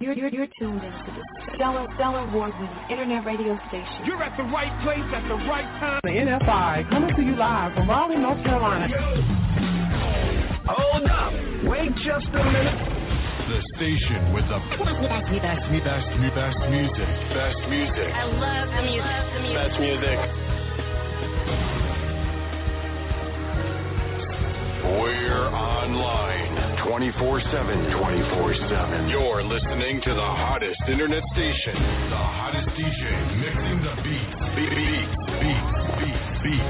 You're, you're, you're tuned into the Stellar, Stellar Award-winning Internet radio station. You're at the right place at the right time. The NFI coming to you live from Raleigh, North Carolina. Hold up. Wait just a minute. The station with the best, best, best, best music. Best music. I love the music. Best music. We're online 24-7. 24-7. You're listening to the hottest internet station. The hottest DJ mixing the beats. Beat, beat, beat, beat, beat.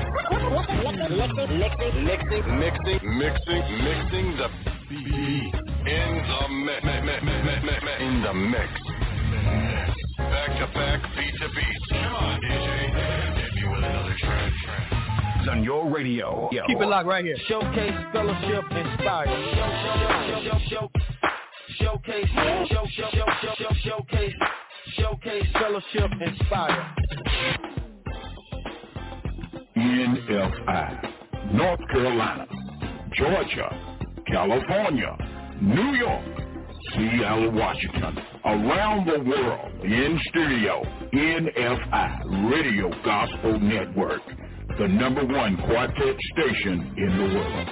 Mixing, mixing, mixing, mixing, mixing the beat. In the mix. In the mix. Back to back, beat to beat. Come on, DJ. It's on your radio. Yo. Keep it locked right here. Showcase, fellowship, inspire. Showcase, show, show, show, show, show, showcase, showcase, fellowship, inspire. NFI, North Carolina, Georgia, California, New York, Seattle, Washington, around the world, in studio, NFI Radio Gospel Network, the number one quartet station in the world.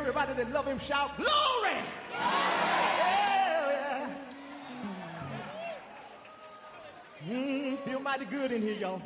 Everybody that love him shout, glory! Yeah, yeah. Mm, feel mighty good in here, y'all.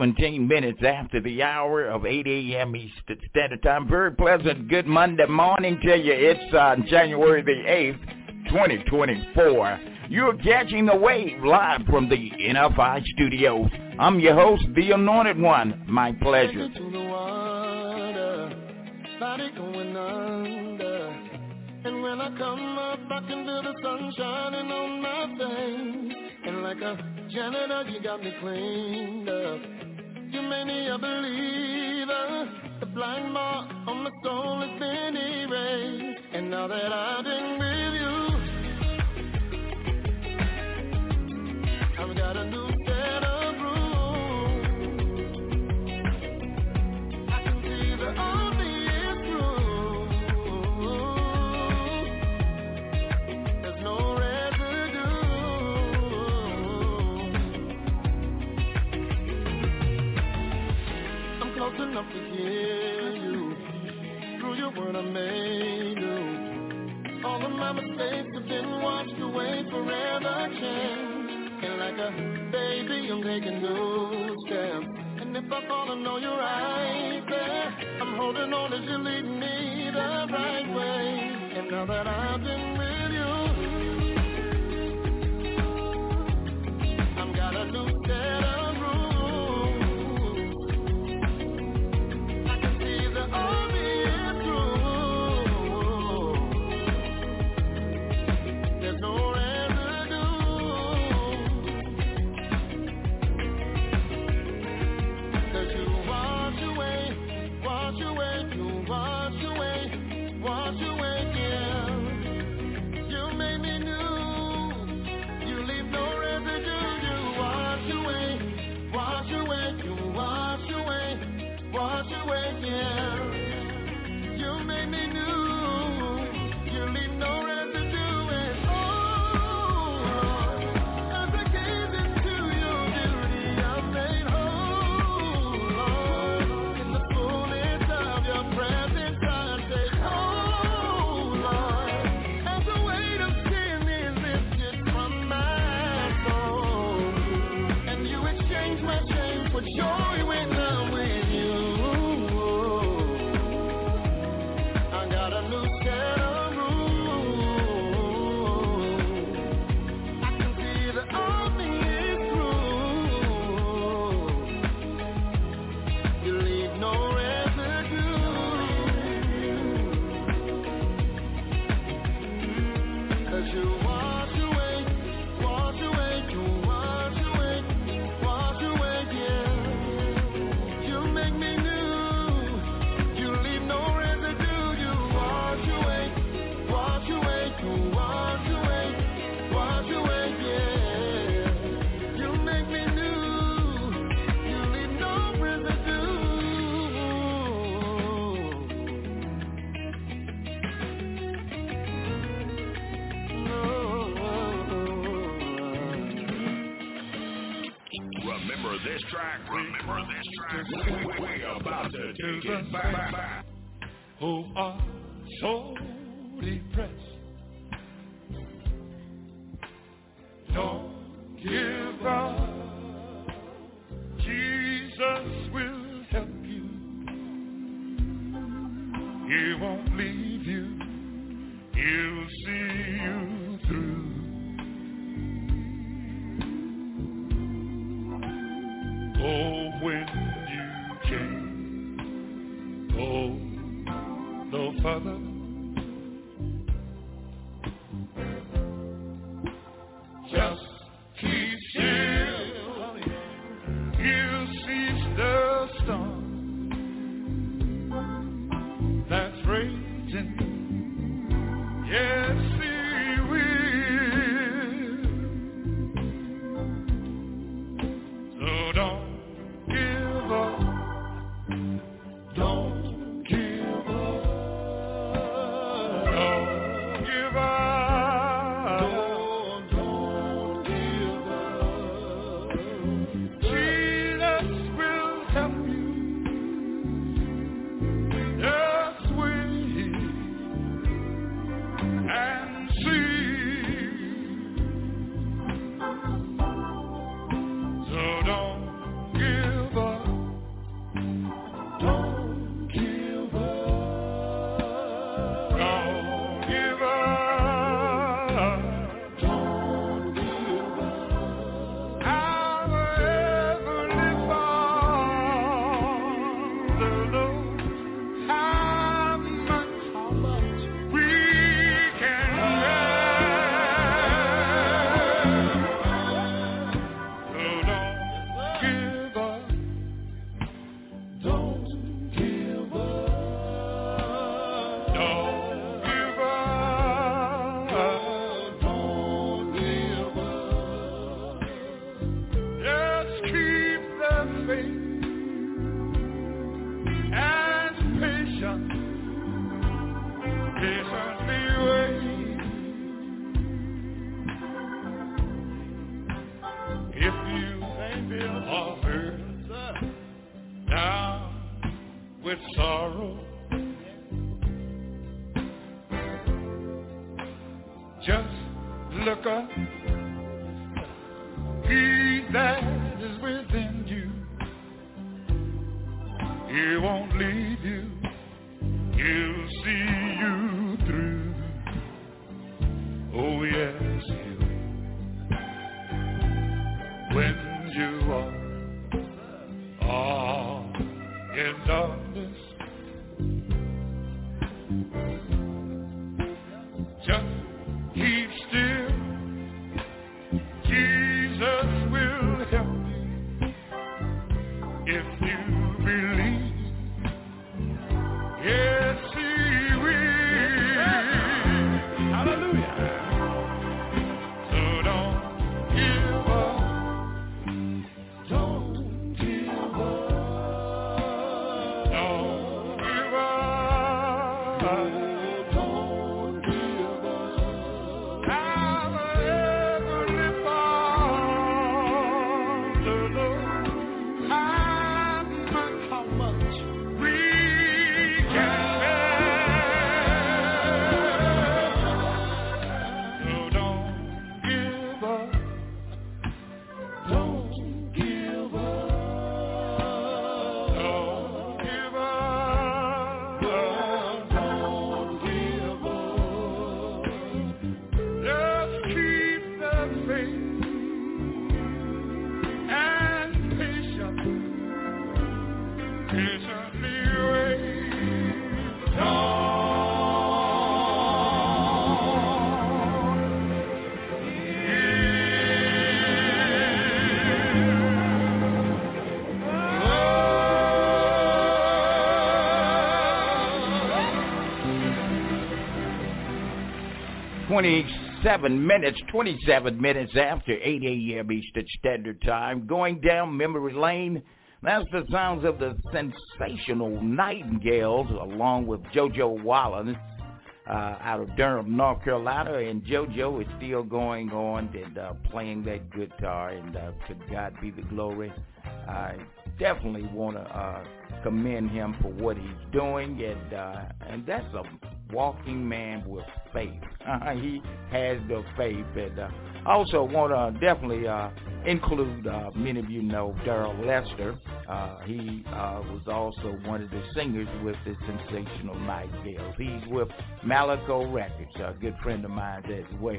17 minutes after the hour of 8 a.m. Eastern Standard Time. Very pleasant good Monday morning to you. It's uh, January the 8th, 2024. You're catching the wave live from the NFI studios. I'm your host, the Anointed One. My pleasure. And when I come up, the sun shining on my face. And like a janitor, you got me cleaned up. You made me a believer. The blind mark on my soul has been erased. And now that I've been with you, mistakes have been washed away forever changed. And like a baby, I'm taking new steps. And if I fall, I know you're right eh, there. I'm holding on as you lead me the right way. And now that I've been with to back. who are so depressed. Don't give up. Jesus will help you. He won't leave you. He'll see you through. Oh, when go no further. Just keep still. You'll cease the that's raging. Yes, 27 minutes, 27 minutes after 8 a.m. Eastern Standard Time, going down memory lane. That's the sounds of the sensational Nightingales, along with JoJo Wallace uh, out of Durham, North Carolina, and JoJo is still going on and uh, playing that guitar, and uh, to God be the glory. I definitely want to uh, commend him for what he's doing, and uh, and that's a walking man with faith. He has the faith. And uh, also want to definitely uh, include, uh, many of you know, Daryl Luster. Uh, he uh, was also one of the singers with the Sensational Nightingales. He's with Malaco Records, a good friend of mine as well.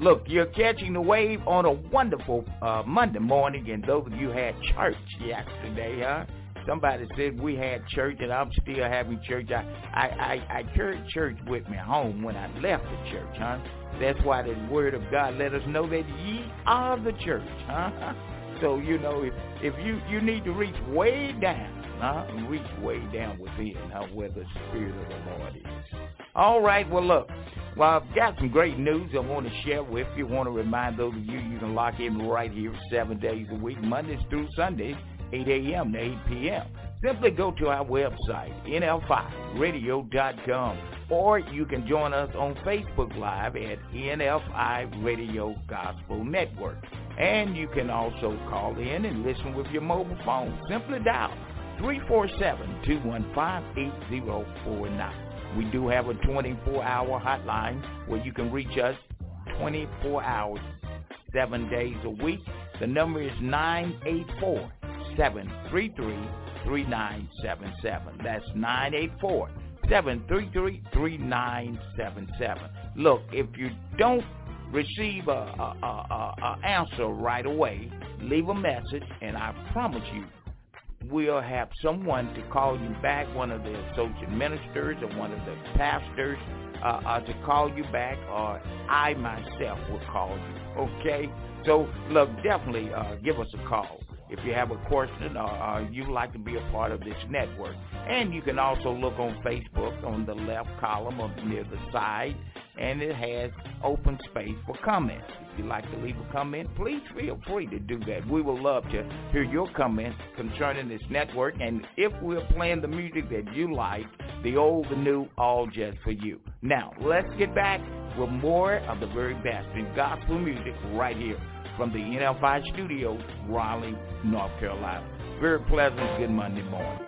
Look, you're catching the wave on a wonderful uh, Monday morning, and those of you had church yesterday, huh? Somebody said we had church and I'm still having church. I, I, I, I carried church with me home when I left the church, huh? That's why the word of God let us know that ye are the church, huh? So, you know, if, if you, you need to reach way down, huh? Reach way down within, huh? Where the Spirit of the Lord is. All right, well, look. Well, I've got some great news I want to share with you. I want to remind those of you you can lock in right here seven days a week, Mondays through Sundays 8 a.m. to 8 p.m. Simply go to our website, nfi radio.com, or you can join us on Facebook Live at NFI Radio Gospel Network. And you can also call in and listen with your mobile phone. Simply dial 347-215-8049. We do have a 24-hour hotline where you can reach us 24 hours, seven days a week. The number is 984 733-3977. That's 984-733-3977. Look, if you don't receive a, a, a, a answer right away, leave a message, and I promise you, we'll have someone to call you back, one of the associate ministers or one of the pastors, uh, uh, to call you back, or I myself will call you. Okay? So, look, definitely uh, give us a call if you have a question uh, uh, or, or you'd like to be a part of this network. And you can also look on Facebook on the left column or near the side and it has open space for comments. If you'd like to leave a comment, please feel free to do that. We would love to hear your comments concerning this network, and if we're playing the music that you like, the old, the new, all just for you. Now, let's get back with more of the very best in gospel music right here from the NFI studios, Raleigh, North Carolina. Very pleasant good Monday morning.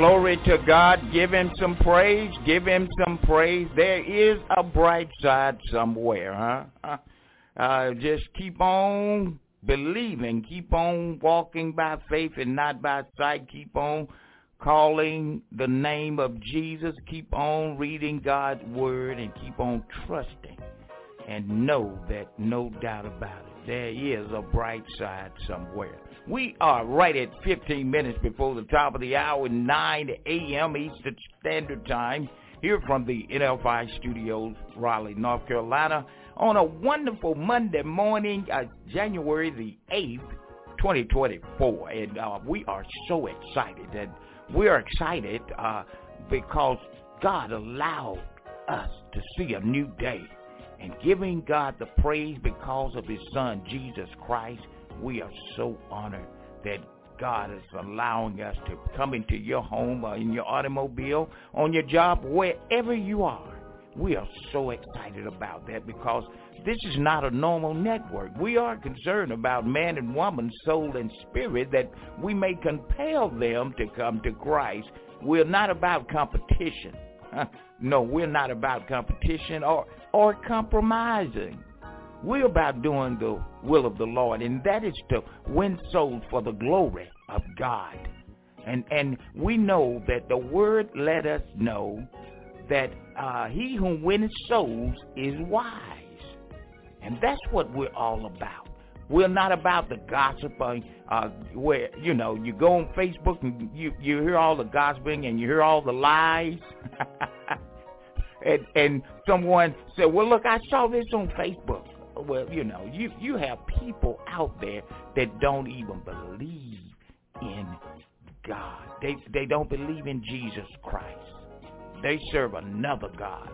Glory to God. Give him some praise. Give him some praise. There is a bright side somewhere, huh? Uh, just keep on believing. Keep on walking by faith and not by sight. Keep on calling the name of Jesus. Keep on reading God's word and keep on trusting. And know that no doubt about it, there is a bright side somewhere. We are right at 15 minutes before the top of the hour, 9 a.m. Eastern Standard Time, here from the NFI Studios, Raleigh, North Carolina, on a wonderful Monday morning, uh, January the 8th, 2024. And uh, we are so excited. And we are excited uh, because God allowed us to see a new day. And giving God the praise because of his son, Jesus Christ, we are so honored that God is allowing us to come into your home or in your automobile, on your job, wherever you are. We are so excited about that because this is not a normal network. We are concerned about man and woman, soul and spirit, that we may compel them to come to Christ. We're not about competition. no, we're not about competition or, or compromising. We're about doing the will of the Lord, and that is to win souls for the glory of God. And and we know that the word let us know that uh, he who wins souls is wise. And that's what we're all about. We're not about the gossiping uh, where, you know, you go on Facebook and you, you hear all the gossiping and you hear all the lies. and, and someone said, well, look, I saw this on Facebook well, you know, you you have people out there that don't even believe in God. They they don't believe in Jesus Christ. They serve another God.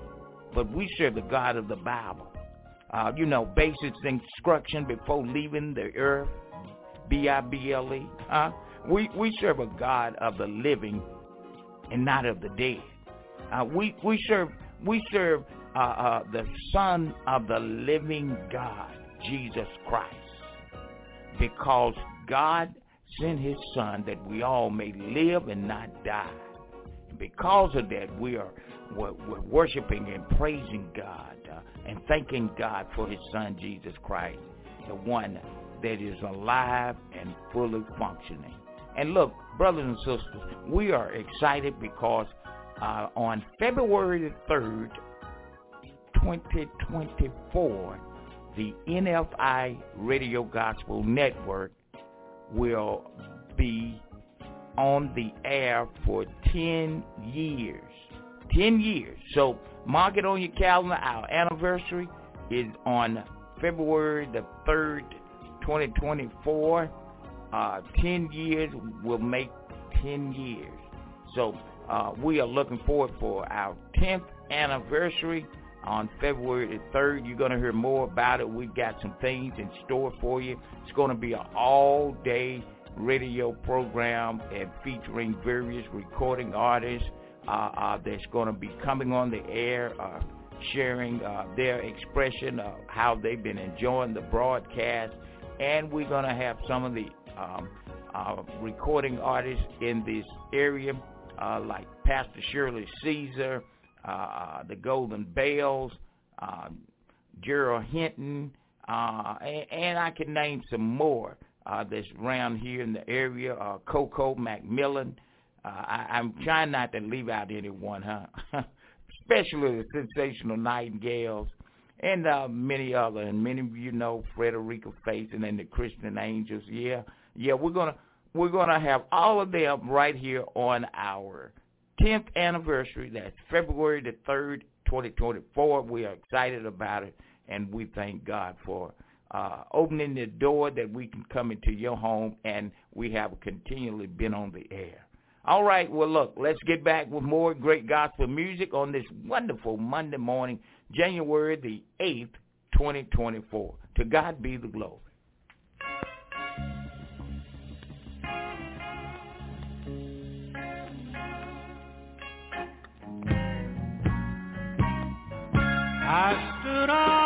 But we serve the God of the Bible. Uh, you know, basic instruction before leaving the earth. B-I-B-L-E. Huh? We we serve a God of the living and not of the dead. Uh, we we serve we serve uh, uh, the Son of the living God, Jesus Christ. Because God sent his Son that we all may live and not die. And because of that, we are we're, we're worshiping and praising God uh, and thanking God for his Son, Jesus Christ, the one that is alive and fully functioning. And look, brothers and sisters, we are excited because uh, on February the 3rd, 2024, the NFI Radio Gospel Network will be on the air for 10 years. 10 years. So mark it on your calendar. Our anniversary is on February the 3rd, 2024. Uh, 10 years will make 10 years. So uh, we are looking forward for our 10th anniversary on February the 3rd. You're going to hear more about it. We've got some things in store for you. It's going to be an all-day radio program and featuring various recording artists uh, uh, that's going to be coming on the air, uh, sharing uh, their expression of how they've been enjoying the broadcast. And we're going to have some of the um, uh, recording artists in this area, uh, like Pastor Shirley Caesar, uh, the Golden Bells, uh, Gerald Hinton, uh, and, and I can name some more uh, that's around here in the area. Uh, Coco Macmillan. Uh, I, I'm trying not to leave out anyone, huh? Especially the sensational Nightingales and uh, many other, and many of you know Frederica Faison and the Christian Angels. Yeah, yeah, we're gonna we're gonna have all of them right here on our 10th anniversary. That's February the 3rd, 2024. We are excited about it, and we thank God for uh, opening the door that we can come into your home, and we have continually been on the air. All right, well, look, let's get back with more great gospel music on this wonderful Monday morning, January the 8th, 2024. To God be the glory. I stood on,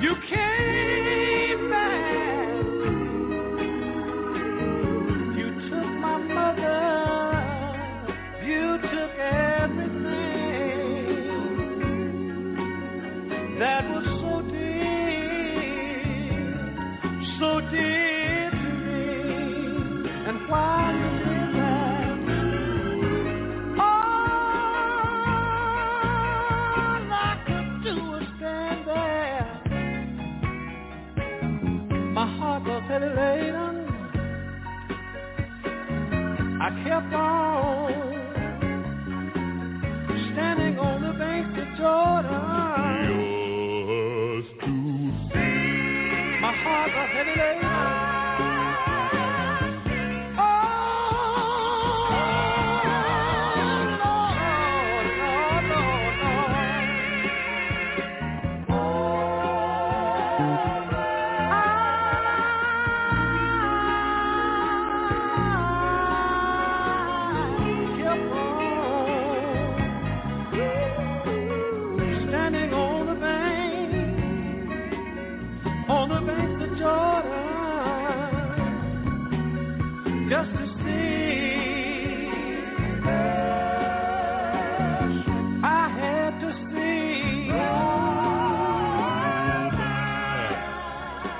You can't. on. I kept on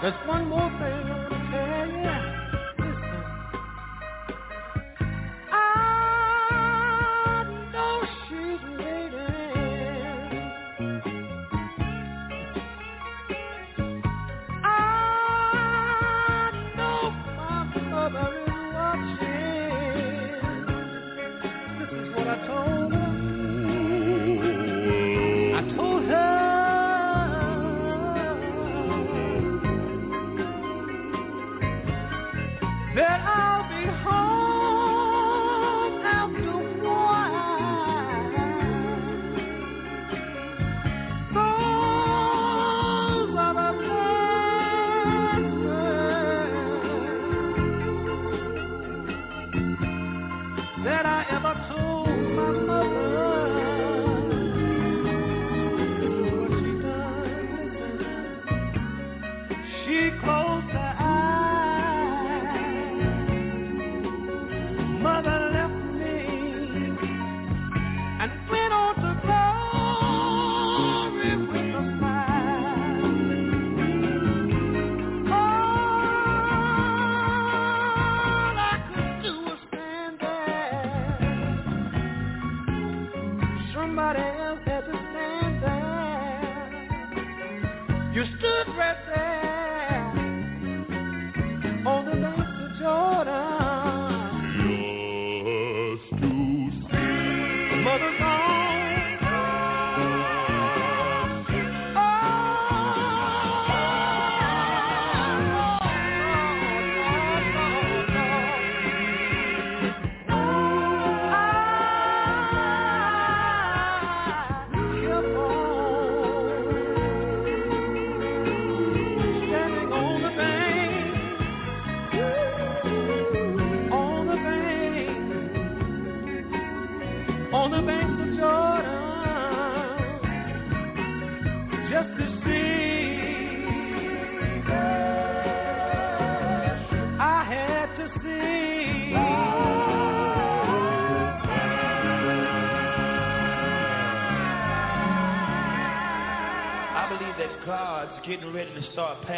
There's one more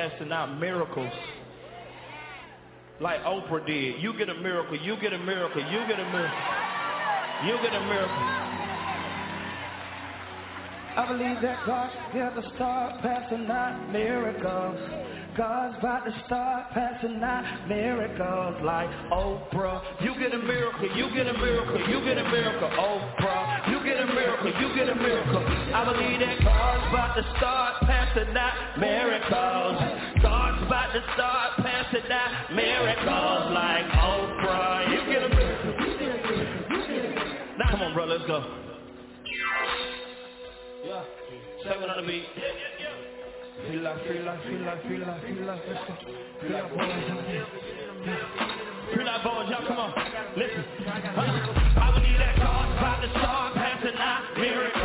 passing out miracles. Like Oprah did. You get a miracle, you get a miracle, you get a miracle. You get a miracle. I believe that God's going to start passing out miracles. God's about to start passing out miracles like Oprah. You get a miracle, you get a miracle, you get a miracle, Oprah. You get a miracle. I believe that God's about to start passing out miracles. God's about to start passing out miracles like Oprah. You get a miracle. Now come on, bro, let's go. Yeah, seven on the beat. Feel like, feel like, feel like, feel like, feel like. Feel like boys, y'all, come on. Listen. I believe that God's about to start passing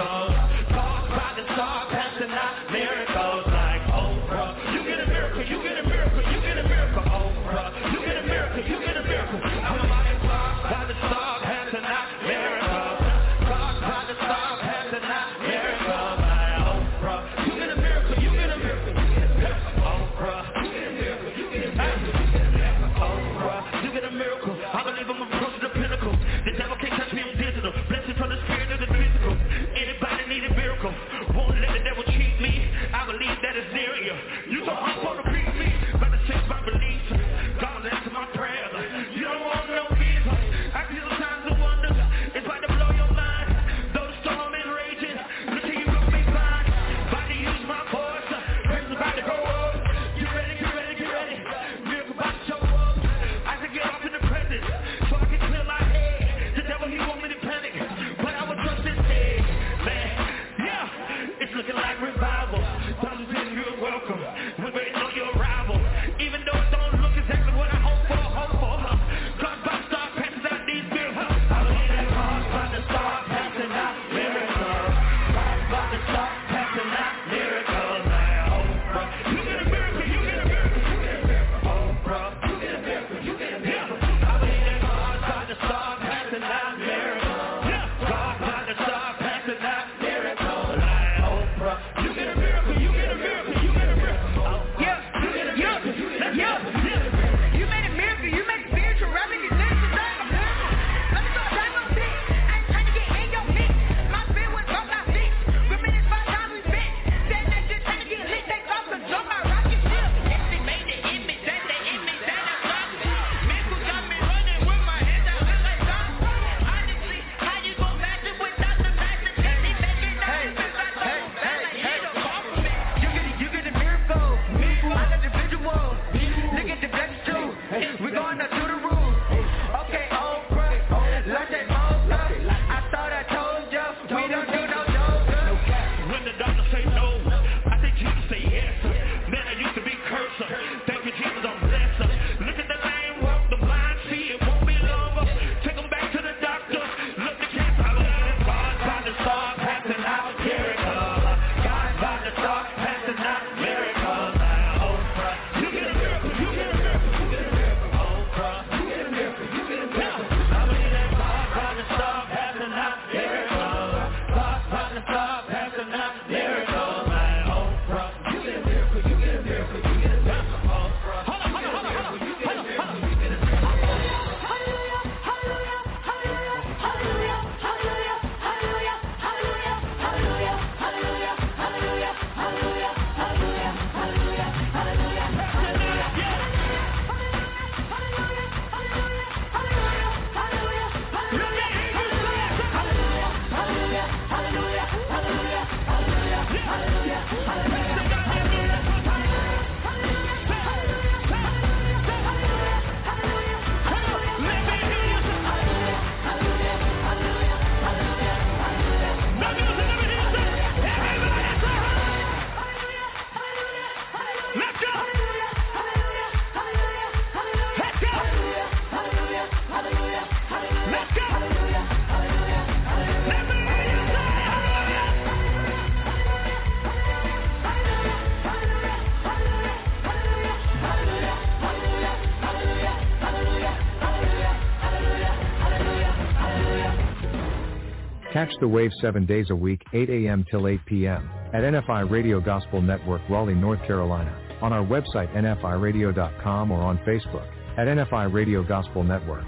Catch the wave seven days a week, 8 a.m. till 8 p.m. at NFI Radio Gospel Network, Raleigh, North Carolina, on our website nfiradio.com or on Facebook at NFI Radio Gospel Network.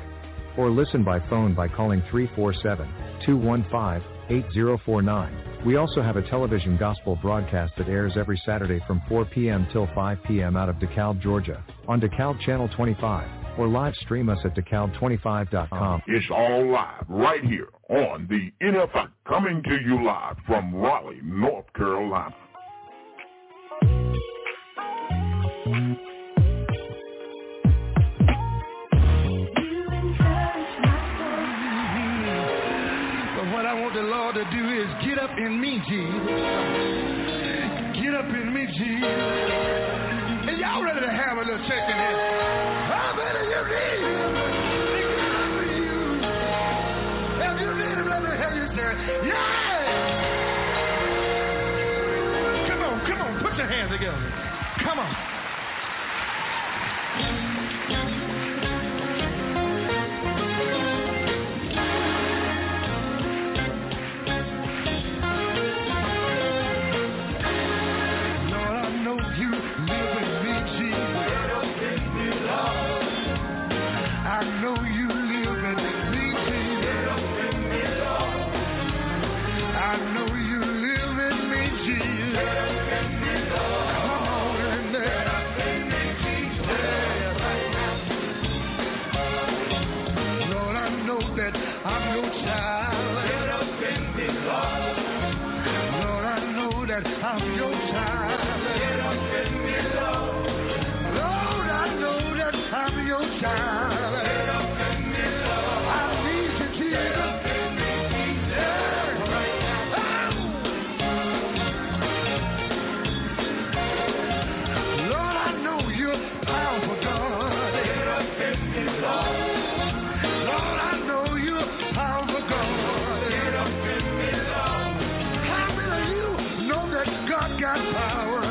Or listen by phone by calling 347-215-8049. We also have a television gospel broadcast that airs every Saturday from 4 p.m. till 5 p.m. out of DeKalb, Georgia, on DeKalb Channel 25 or live stream us at DeKalb25.com. It's all live right here on the NFI, coming to you live from Raleigh, North Carolina. But what I want the Lord to do is get up in me, Jesus. Get up in me, Jesus. And y'all ready to have a little church in hands together. Come on. Got power?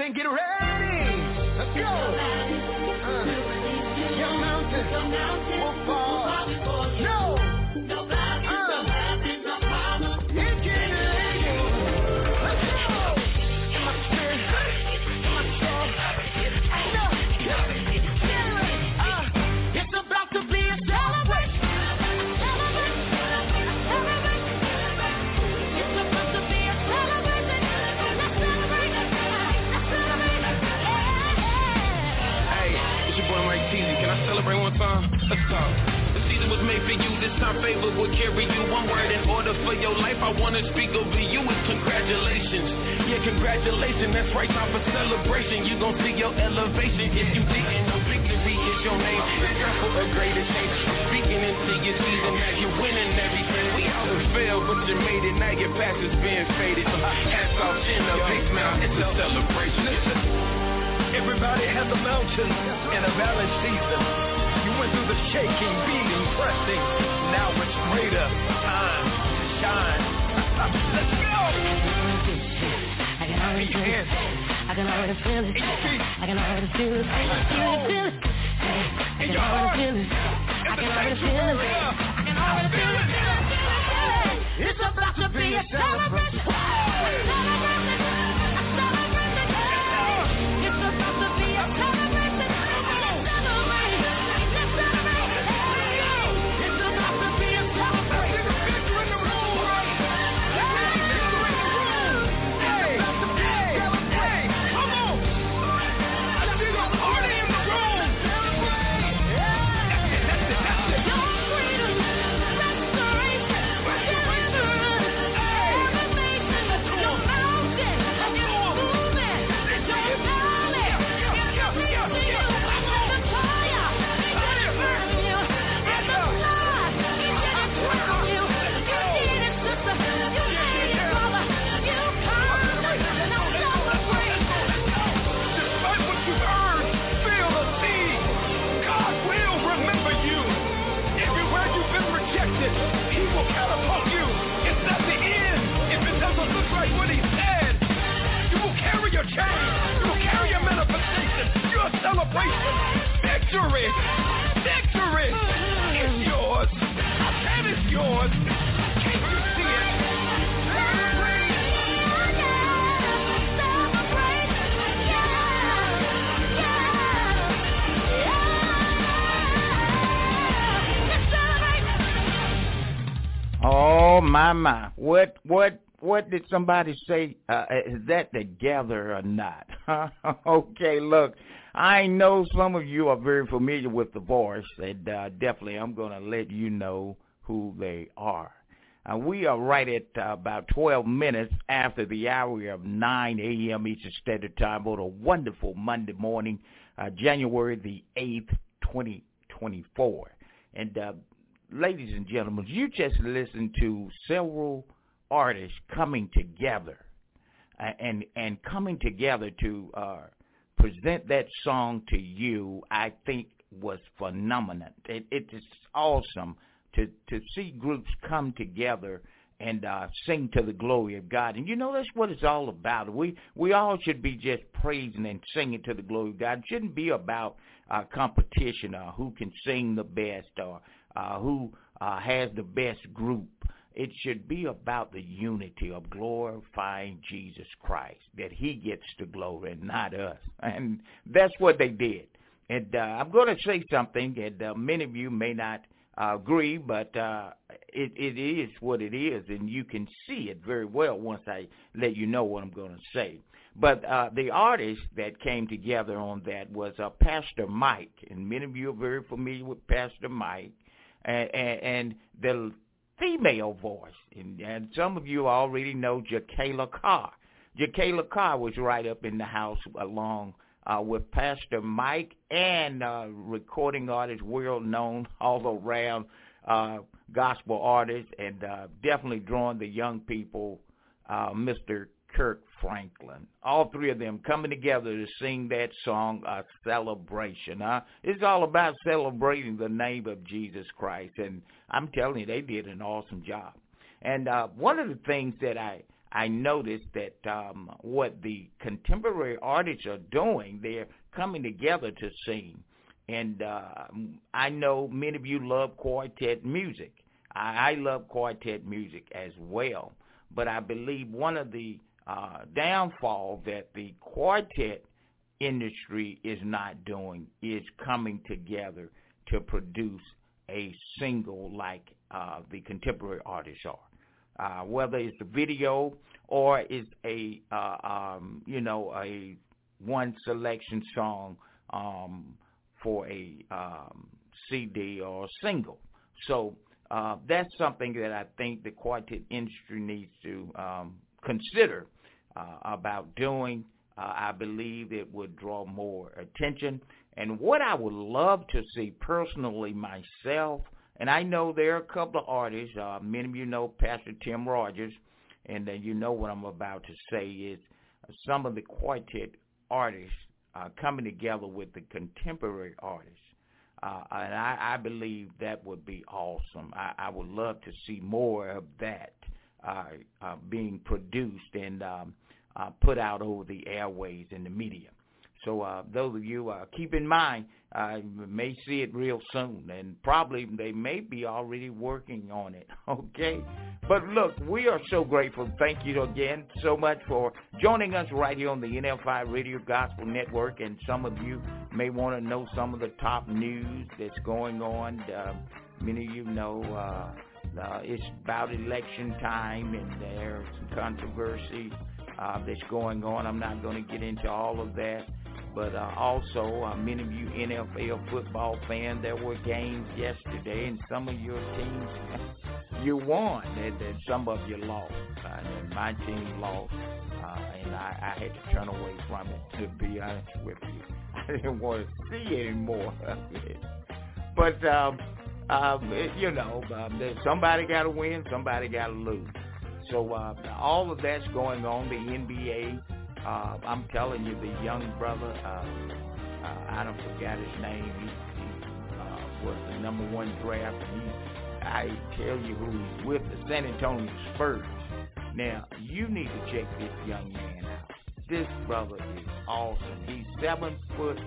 and get ready. come. The season was made for you, this time favor will carry you. One word in order for your life, I wanna speak over you with congratulations. Yeah, congratulations, that's right, time for celebration. You gon' see your elevation if you didn't know victory is your name. It's not for a greater change. I'm speaking into your season now, you're winning everything. We all failed, but you made it, now your past is being faded. Hats off, chin up, big mouth, it's a celebration. Everybody has a mountain and a valley season. Going through the shaking, beating, pressing. Now it's greater time to shine. Let's go! I can already feel it. I can already feel it. I can already feel it. Feel it. I can already feel it. I can already feel it. I can already feel it. It's about to be a celebration. Victory! Victory! It's yours! Yours! Can't you see it? Oh my my! What what what did somebody say? Uh, is that together or not? okay, look, I know some of you are very familiar with the voice, and uh, definitely I'm going to let you know who they are. Uh, we are right at uh, about 12 minutes after the hour of 9 a.m. Eastern Standard Time on a wonderful Monday morning, uh, January the 8th, 2024. And uh, ladies and gentlemen, you just listened to several artists coming together uh, and and coming together to uh, present that song to you. I think was phenomenal. It, it is awesome to to see groups come together and uh, sing to the glory of God. And you know that's what it's all about. We we all should be just praising and singing to the glory of God. It shouldn't be about uh, competition or who can sing the best or uh, who uh, has the best group. It should be about the unity of glorifying Jesus Christ, that he gets the glory and not us. And that's what they did. And uh, I'm going to say something, and uh, many of you may not uh, agree, but uh, it, it is what it is, and you can see it very well once I let you know what I'm going to say. But uh, the artist that came together on that was uh, Pastor Mike, and many of you are very familiar with Pastor Mike, and, and, and the female voice, and, and some of you already know Jekalyn Carr. Jekalyn Carr was right up in the house along uh, with Pastor Mike and uh, recording artist, world known all around uh, gospel artist, and uh, definitely drawing the young people, uh, Mr. Kirk Franklin. All three of them coming together to sing that song, a celebration. Huh? It's all about celebrating the name of Jesus Christ, and I'm telling you, they did an awesome job. And uh, one of the things that I I noticed that um, what the contemporary artists are doing, they're coming together to sing. And uh, I know many of you love quartet music. I, I love quartet music as well. But I believe one of the uh, downfall that the quartet industry is not doing is coming together to produce a single like uh, the contemporary artists are. Uh, whether it's a video or it's a uh, um, you know a one selection song um, for a um, CD or a single. So uh, that's something that I think the quartet industry needs to um, consider uh, about doing. Uh, I believe it would draw more attention. And what I would love to see personally myself, and I know there are a couple of artists, uh, many of you know Pastor Tim Rogers, and then you know what I'm about to say is some of the quartet artists uh, coming together with the contemporary artists. Uh, and I, I believe that would be awesome. I, I would love to see more of that uh, uh, being produced and um, uh, put out over the airways in the media. So uh, those of you uh, keep in mind, uh, may see it real soon, and probably they may be already working on it. Okay, but look, we are so grateful. Thank you again so much for joining us right here on the NFI Radio Gospel Network. And some of you may want to know some of the top news that's going on. Uh, many of you know. Uh, uh, it's about election time, and there's some controversy uh, that's going on. I'm not going to get into all of that. But uh, also, uh, many of you NFL football fans, there were games yesterday, and some of your teams you won, and, and some of you lost. Uh, and my team lost, uh, and I, I had to turn away from it. To be honest with you, I didn't want to see anymore of it. But um, um, it, you know, um, somebody got to win, somebody got to lose. So uh, all of that's going on. The NBA, uh, I'm telling you, the young brother, uh, uh, I don't forget his name. He, he uh, was the number one draft. He, I tell you who he's with, the San Antonio Spurs. Now, you need to check this young man out. This brother is awesome. He's seven foot,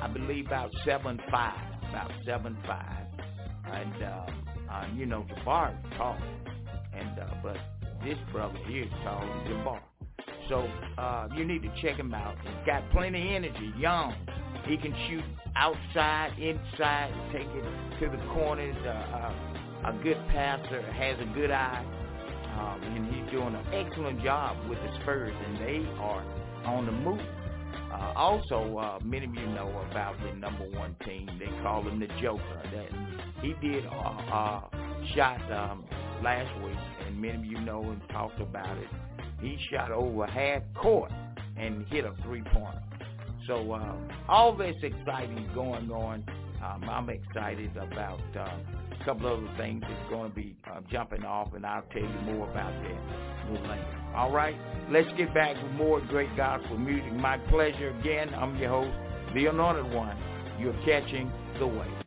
I believe about seven five, about seven five, and um, Uh, you know, Jabbar is tall, and uh, but this brother here than Jabbar. So uh, you need to check him out. He's got plenty of energy, young. He can shoot outside, inside, take it to the corners. Uh, uh, a good passer, has a good eye, um, and he's doing an excellent job with the Spurs, and they are on the move. Uh, also, uh, many of you know about the number one team. They call him the Joker. That he did uh, uh, shot um, last week, and many of you know and talked about it. He shot over half court and hit a three-pointer. So uh, all this exciting going on. Um, I'm excited about uh, a couple other things that's going to be uh, jumping off, and I'll tell you more about that later. All right, let's get back with more great gospel music. My pleasure again. I'm your host, the Anointed One. You're catching the wave.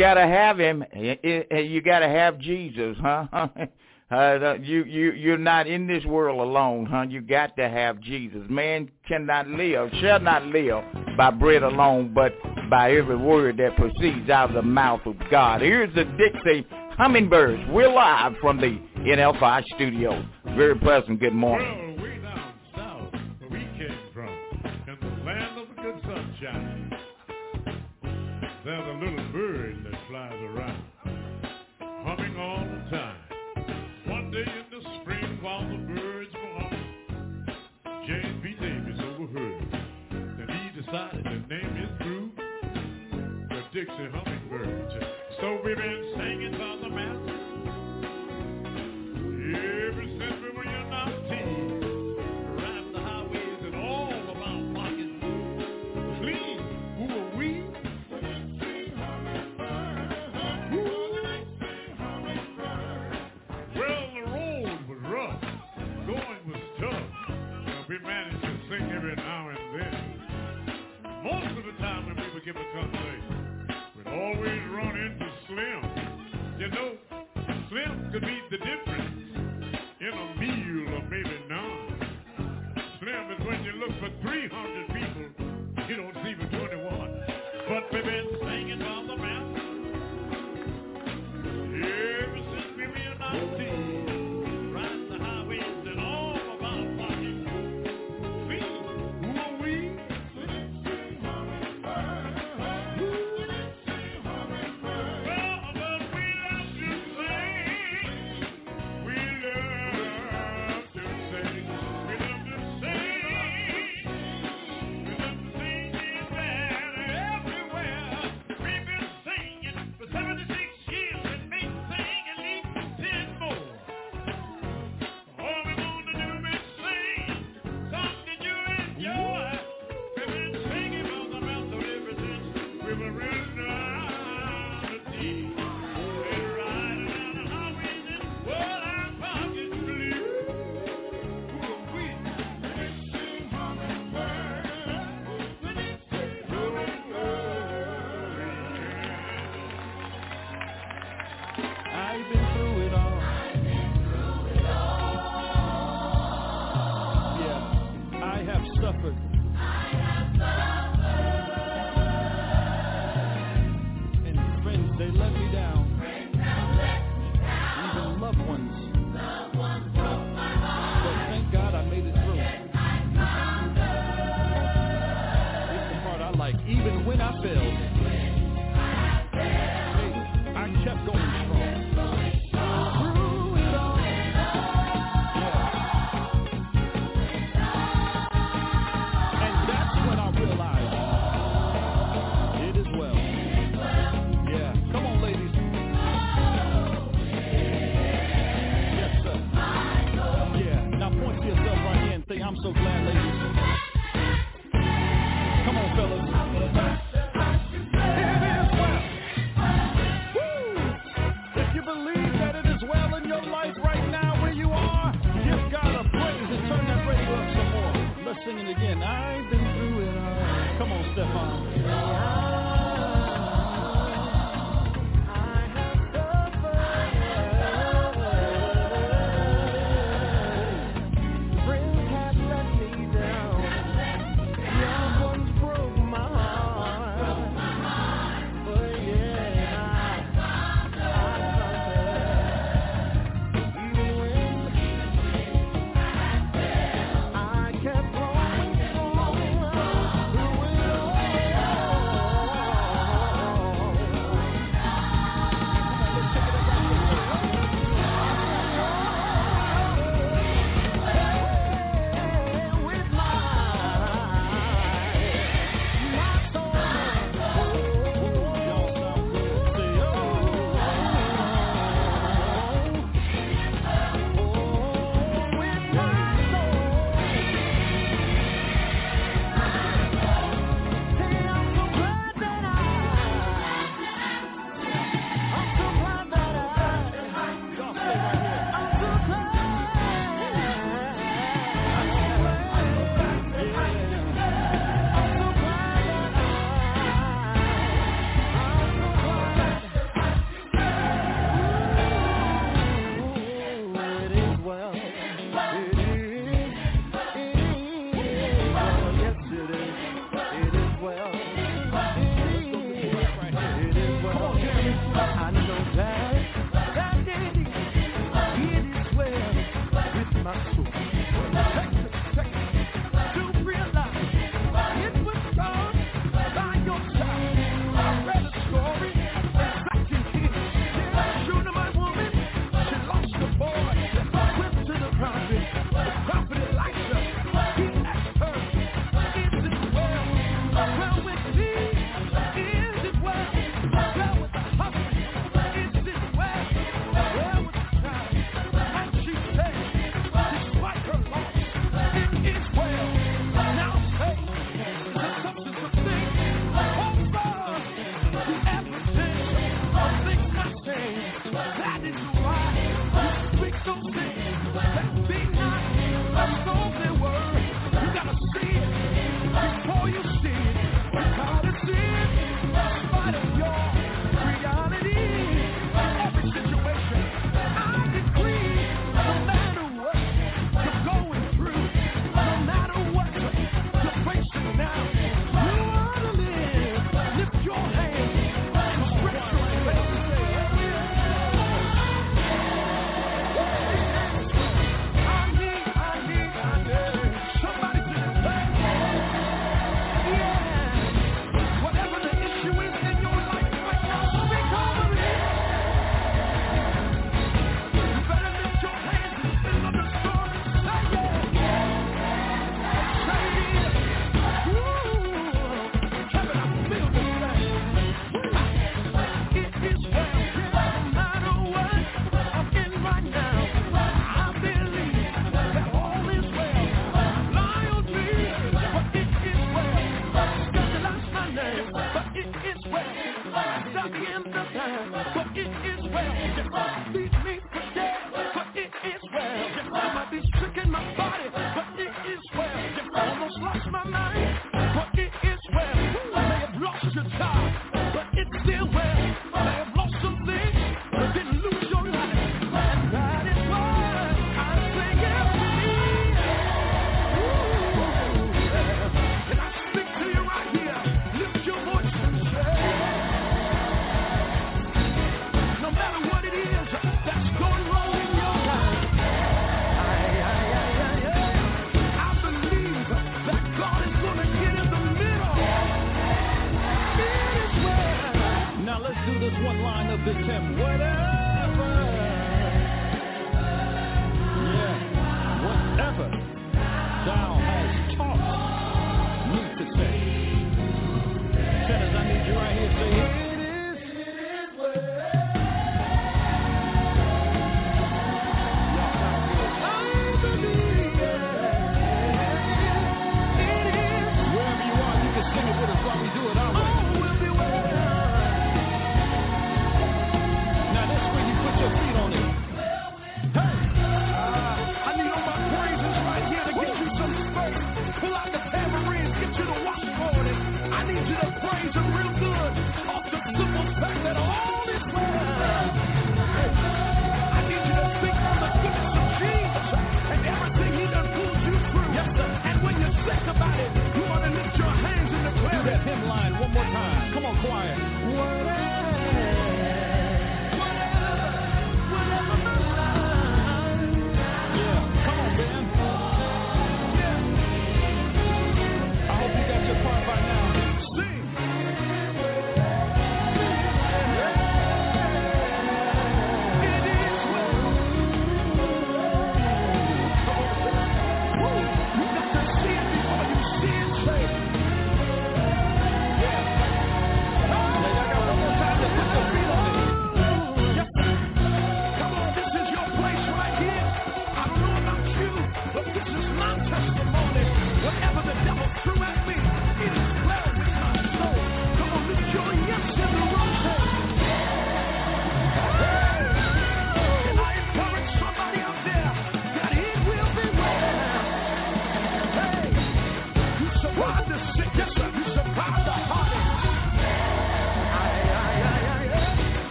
gotta have him. You gotta have Jesus, huh? Uh, you you you're not in this world alone, huh? You got to have Jesus. Man cannot live, shall not live by bread alone, but by every word that proceeds out of the mouth of God. Here's the Dixie Hummingbirds. We're live from the NLFI studio. Very pleasant. Good morning. There's a little outside, the name is Groove, the Dixie Hummingbird. So we've been come.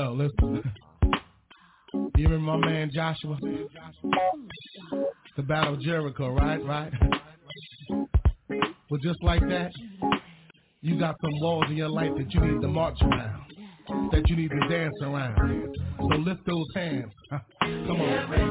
Yo, listen. You remember my man Joshua? It's the Battle of Jericho, right? Right? Well, just like that, you got some walls in your life that you need to march around, that you need to dance around. So lift those hands. Come on.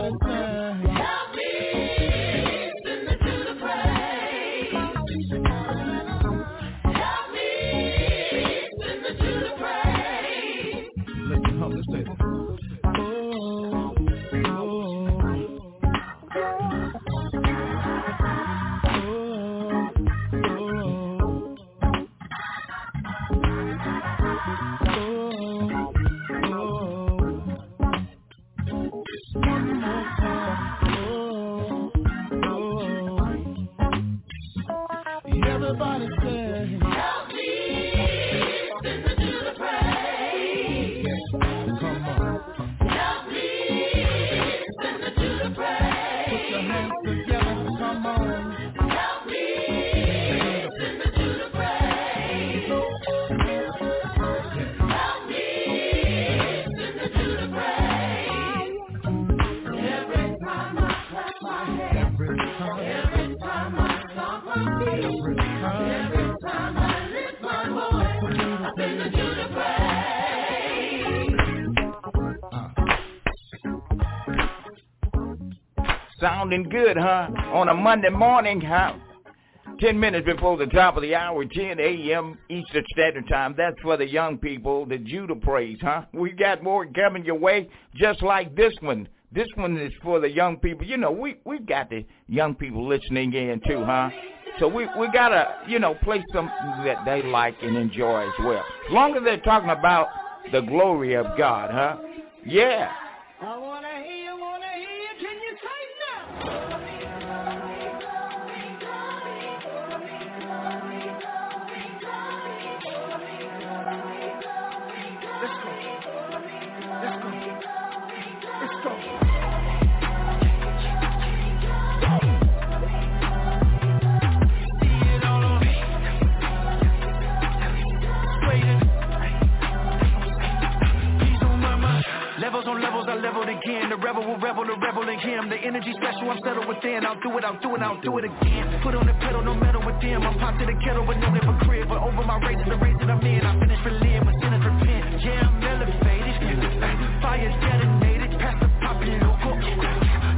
out. Help me. sounding good, huh? On a Monday morning, huh? 10 minutes before the top of the hour, 10 a.m. Eastern Standard Time. That's for the young people, the Judah praise, huh? We got more coming your way, just like this one. This one is for the young people. You know, we we got the young people listening in too, huh? So we we gotta you know play something that they like and enjoy as well. As long as they're talking about the glory of God, huh? Yeah. Levels on levels, I leveled again. The rebel will rebel, the rebel in him. The energy special, I'm settled within. I'll do it, I'll do it, I'll do it again. Put on the pedal, no metal with them. I'm popped to the kettle, but no hypocrite. But over my race, the race that I'm in. I finish for live, but sinners repent. Yeah, I'm elevated. Fire's detonated, past the poppin' local.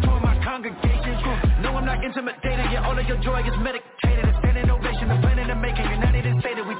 For my congregation, uh, no, I'm not intimidated. Yeah, all of your joy is medicated. It's standing ovation, the planning to make it. United and stated, we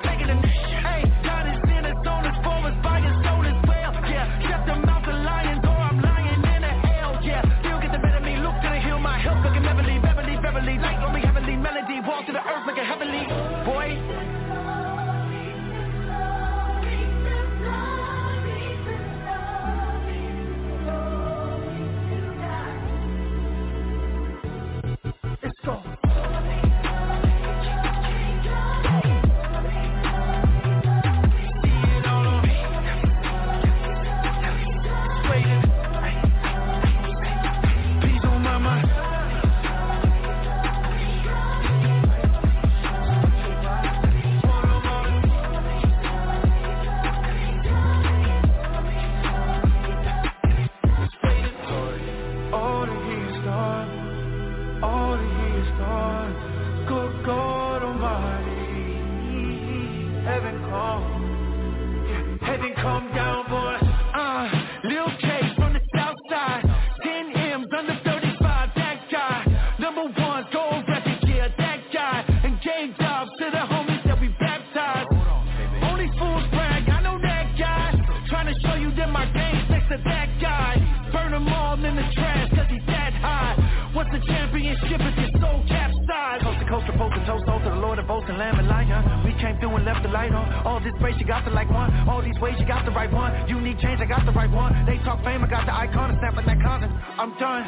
Championship is your soul capsized. Coast to coast, to post to toast, all to the Lord of boasts and lamb and lion. We came through and left the light on. All this ways you got the like one. All these ways, you got the right one. You need change, I got the right one. They talk fame, I got the icon Snap in that condom. I'm done.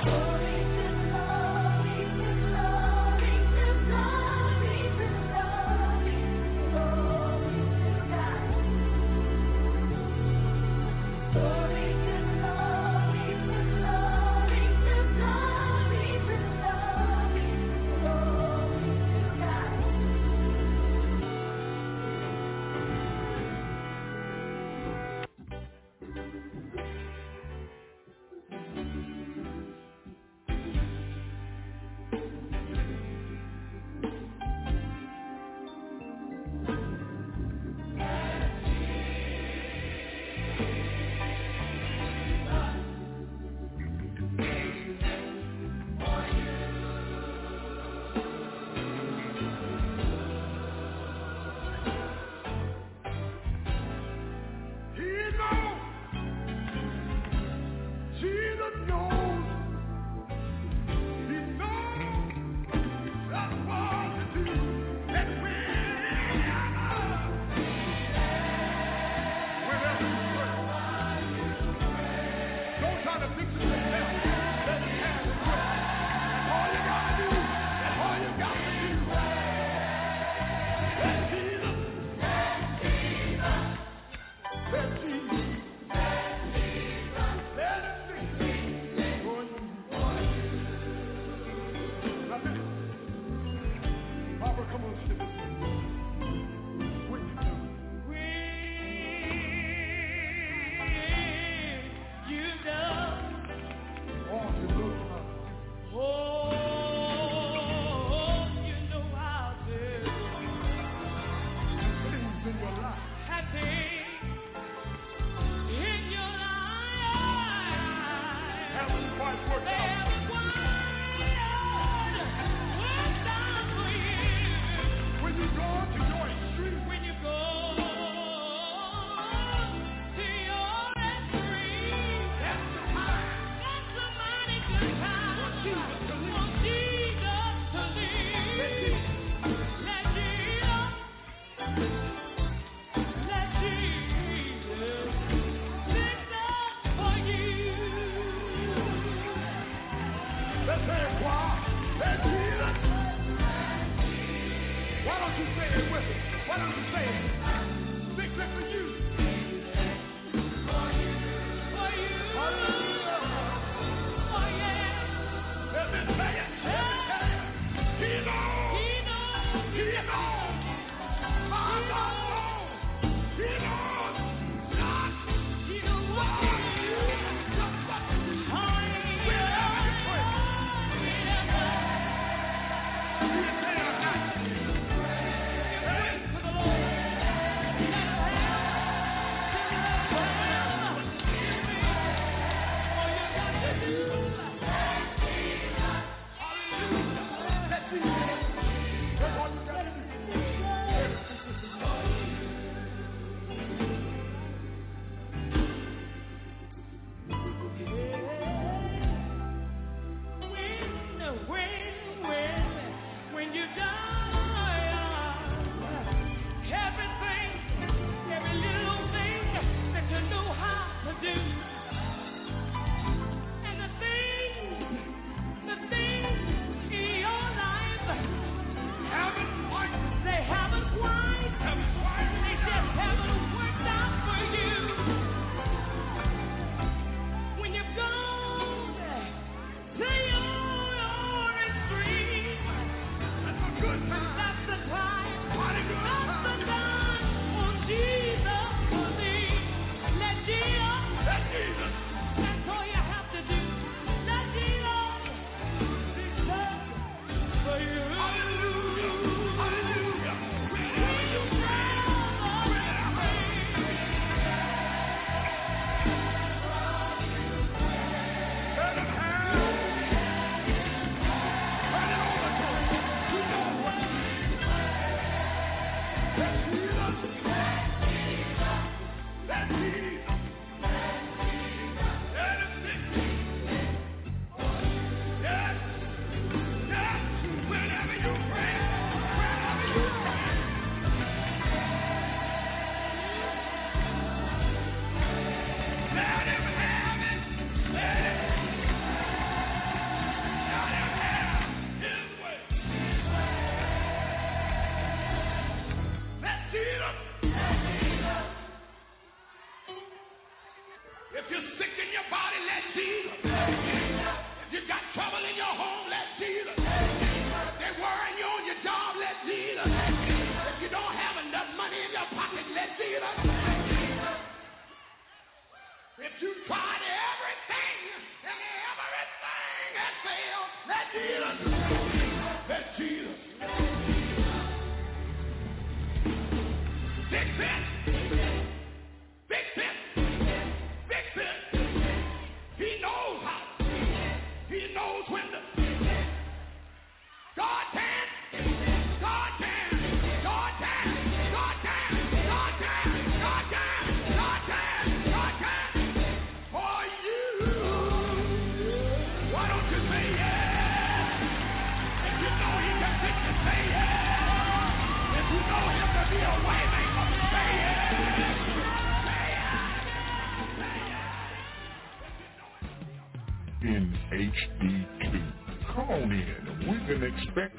Glory.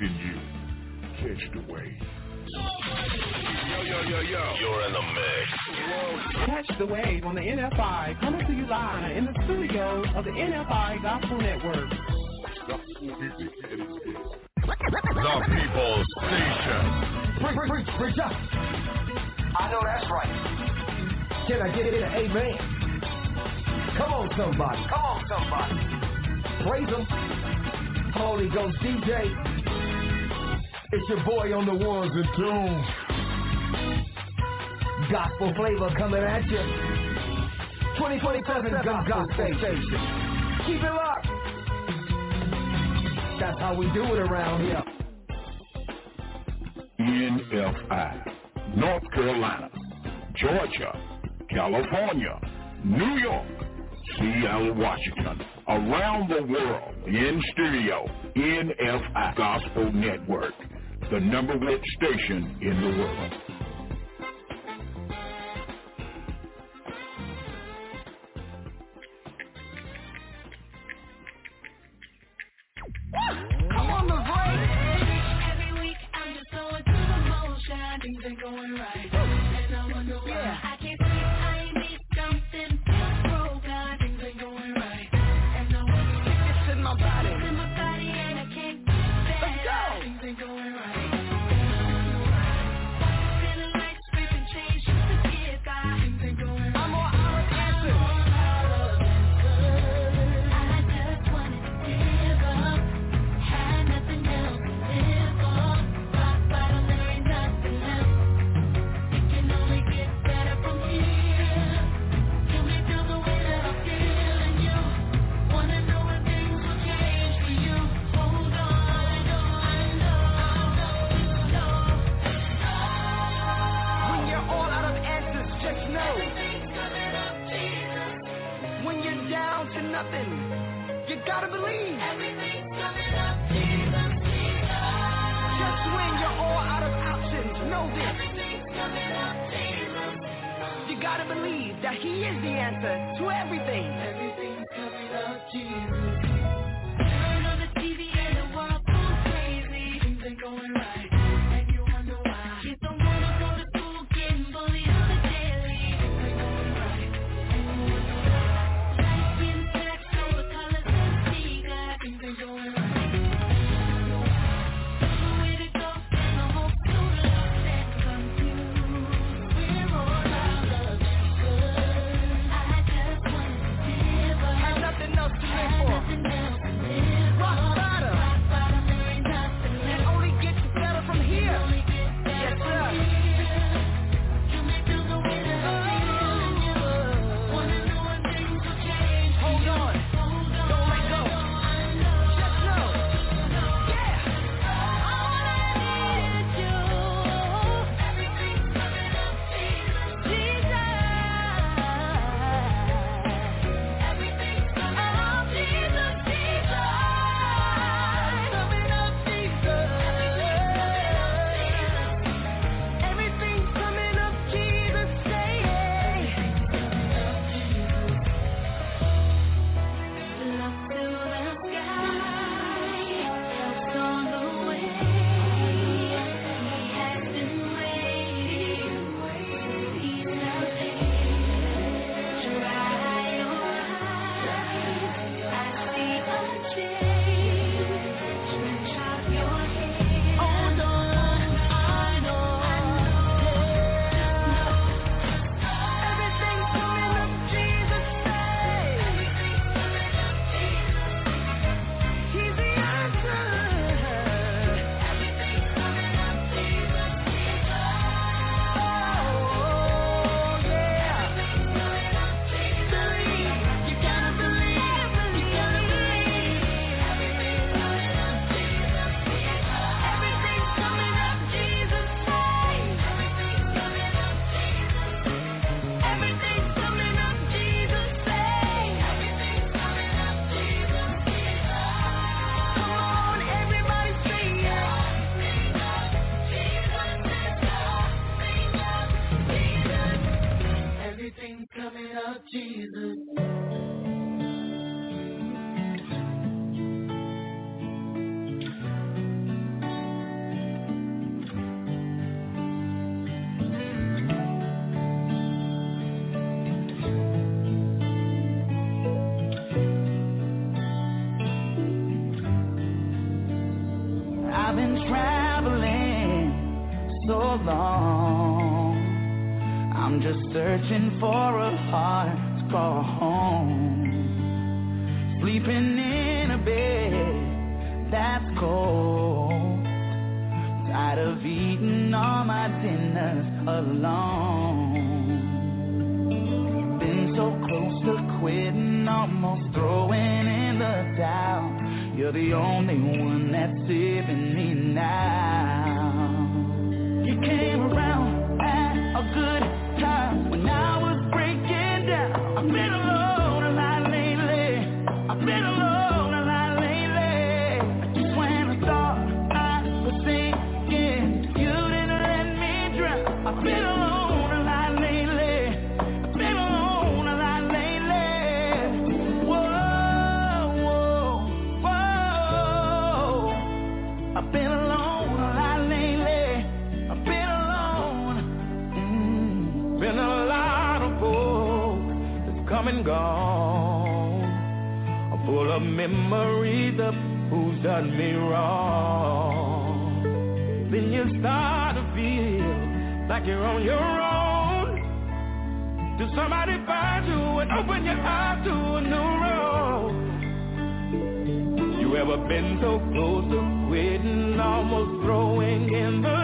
within you. Catch the wave. Yo, yo, yo, yo. You're in the mix. Catch the wave on the NFI coming to you live in the studio of the NFI Gospel Network. The People's Station. Preach, preach, preach up. I know that's right. Can I get it? in Amen. Come on, somebody. Come on, somebody. Praise him. Holy Ghost DJ. It's your boy on the ones and twos. Gospel flavor coming at you. 2027 Gospel, Gospel Station. Keep it locked. That's how we do it around here. NFI, North Carolina, Georgia, California, New York, Seattle, Washington, around the world, in studio, NFI Gospel Network the number one station in the world. apart. come and gone. Full of memories of who's done me wrong. Then you start to feel like you're on your own. Till somebody finds you and open your eyes to a new road? You ever been so close to quitting, almost throwing in the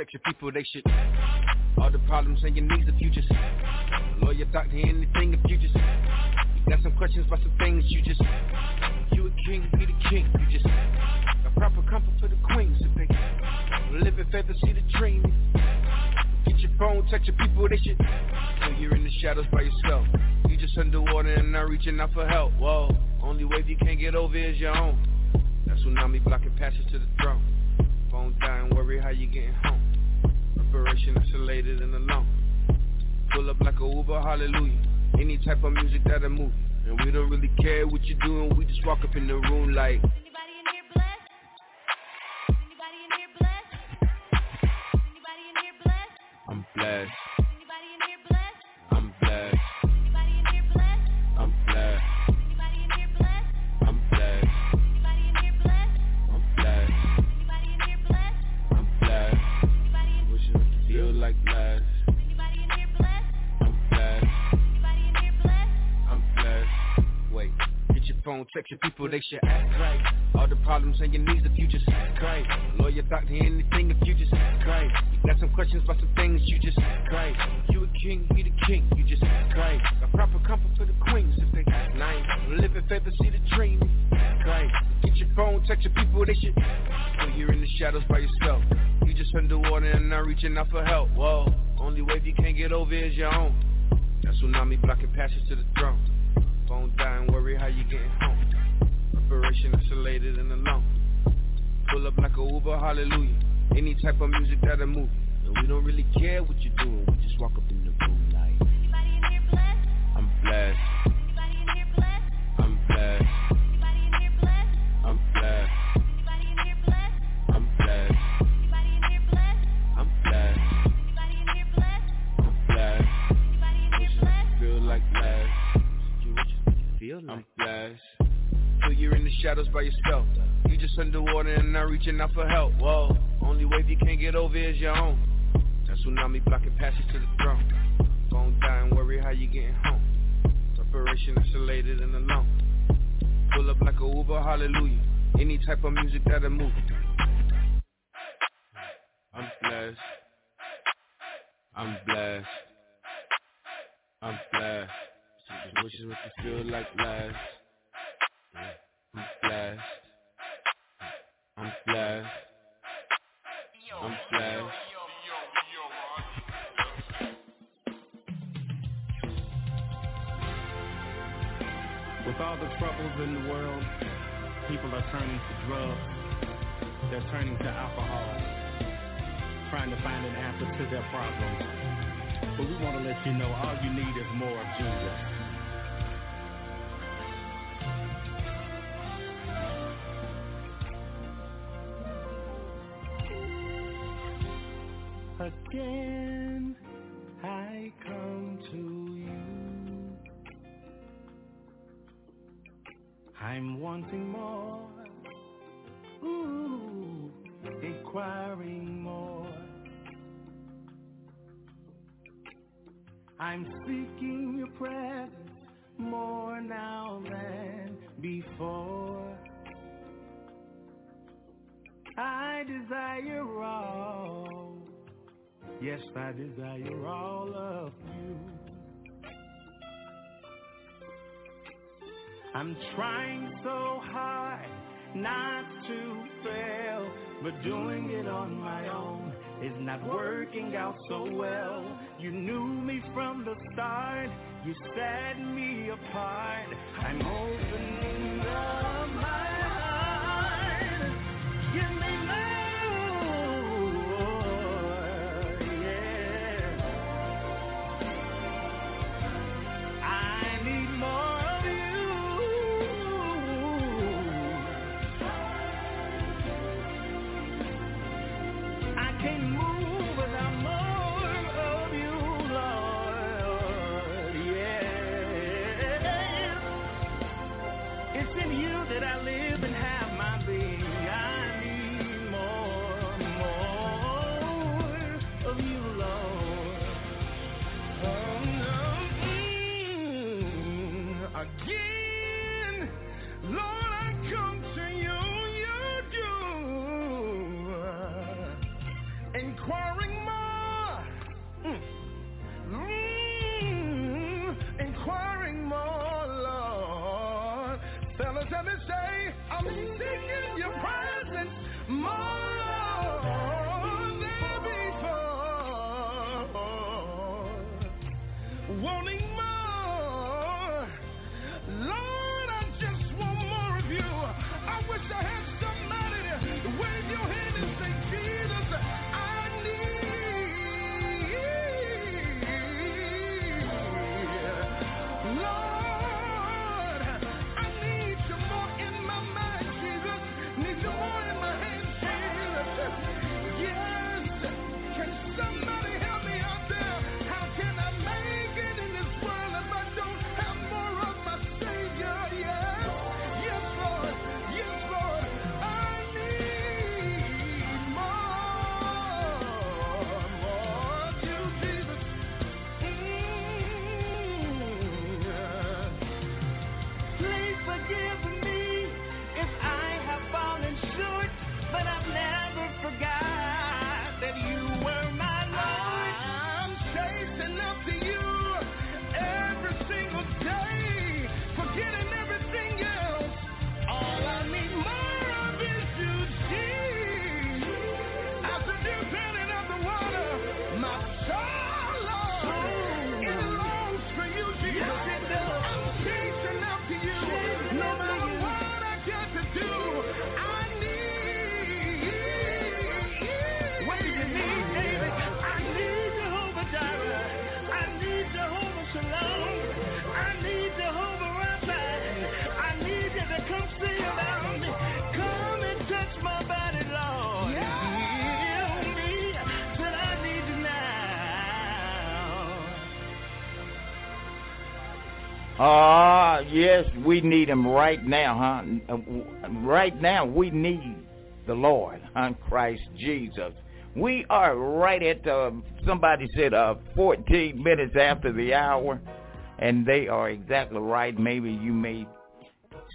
affect your people, they should All the problems and your needs if you just Lawyer, doctor, anything if you just Got some questions about some things you just You a king, be the king, you just Got proper comfort for the queens if they Live in faith see the dream. Get your phone, text your people, they should When you're in the shadows by yourself. You just underwater and not reaching out for help, whoa Only wave you can't get over is your own. That tsunami blocking passage to the throne. Phone dying, worry how you getting home. Preparation isolated and alone. Pull up like a Uber, hallelujah. Any type of music that'll move. And we don't really care what you're doing, we just walk up in the room like. Your people, they should act right. All the problems and your needs, if you just act right. Lawyer, doctor, anything, if you just act right. You got some questions about some things, you just act right. You a king, he the king, you just act right. Got proper comfort for the queens, if they act nice. Live in favor, see the dream, act right. Get your phone, text your people, they should. When you're in the shadows by yourself, you just underwater and not reaching out for help. Whoa, only wave you can't get over is your own. That tsunami blocking passage to the throne. Phone dying, worry how you getting home. Preparation isolated and alone. Pull up like a Uber, hallelujah. Any type of music that'll move. And we don't really care what you're doing, we just walk up in the room like. I'm blessed. I'm blessed. I'm blessed. I'm blessed. I'm blessed. I'm blessed. Wishing I could feel like last. You wish you could feel like I'm blessed. Feel you're in the shadows by yourself. You just underwater and not reaching out for help. Whoa, only wave you can't get over is your own. That tsunami blocking passage to the throne. Gon' die and worry how you getting home. Preparation isolated and alone. Pull up like a Uber, hallelujah. Any type of music that'll move. I'm blessed. I'm blessed. I'm blessed. Wishes what you feel like last. I'm blessed. I'm blessed. I'm blessed. With all the troubles in the world, people are turning to drugs. They're turning to alcohol, trying to find an answer to their problems. But we want to let you know all you need is more of Jesus. Doing it on my own is not working out so well. You knew me from the start, you set me apart. I'm opening we need him right now, huh? Right now, we need the Lord, huh? Christ Jesus. We are right at, uh, somebody said, uh, 14 minutes after the hour, and they are exactly right. Maybe you may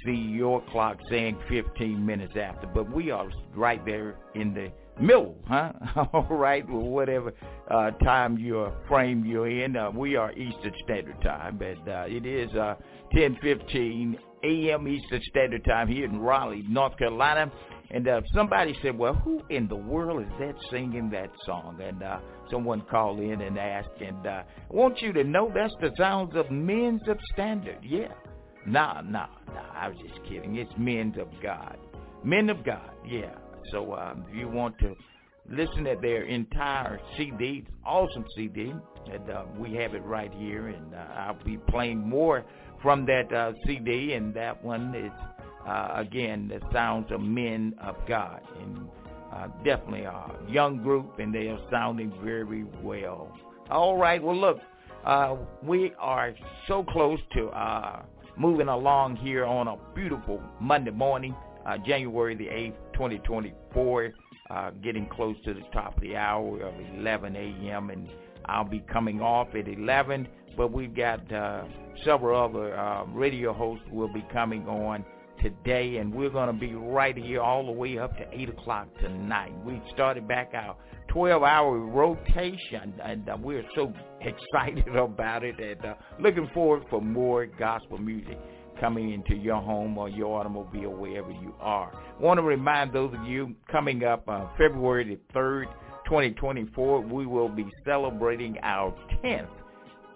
see your clock saying 15 minutes after, but we are right there in the middle, huh? All right, well, whatever uh, time your frame you're in. Uh, we are Eastern Standard Time, but uh, it is uh, 10:15 a.m. Eastern Standard Time here in Raleigh, North Carolina. And uh, somebody said, "Well, who in the world is that singing that song?" And uh, someone called in and asked, and uh, I want you to know that's the sounds of Men's of Standard. Yeah, nah, nah, nah. I was just kidding. It's Men's of God, Men of God. Yeah. So um, if you want to listen to their entire CD, awesome CD, and uh, we have it right here, and uh, I'll be playing more from that uh, CD, and that one is uh, again the sounds of men of God, and uh, definitely a young group, and they are sounding very well. All right, well look, uh, we are so close to moving along here on a beautiful Monday morning, January the 8th, 2024, uh, getting close to the top of the hour of 11 a.m. and I'll be coming off at 11, but we've got uh, several other uh, radio hosts will be coming on today, and we're going to be right here all the way up to 8 o'clock tonight. We started back our 12-hour rotation, and uh, we're so excited about it and uh, looking forward for more gospel music coming into your home or your automobile, wherever you are. I want to remind those of you coming up uh, February the 3rd, 2024, we will be celebrating our 10th,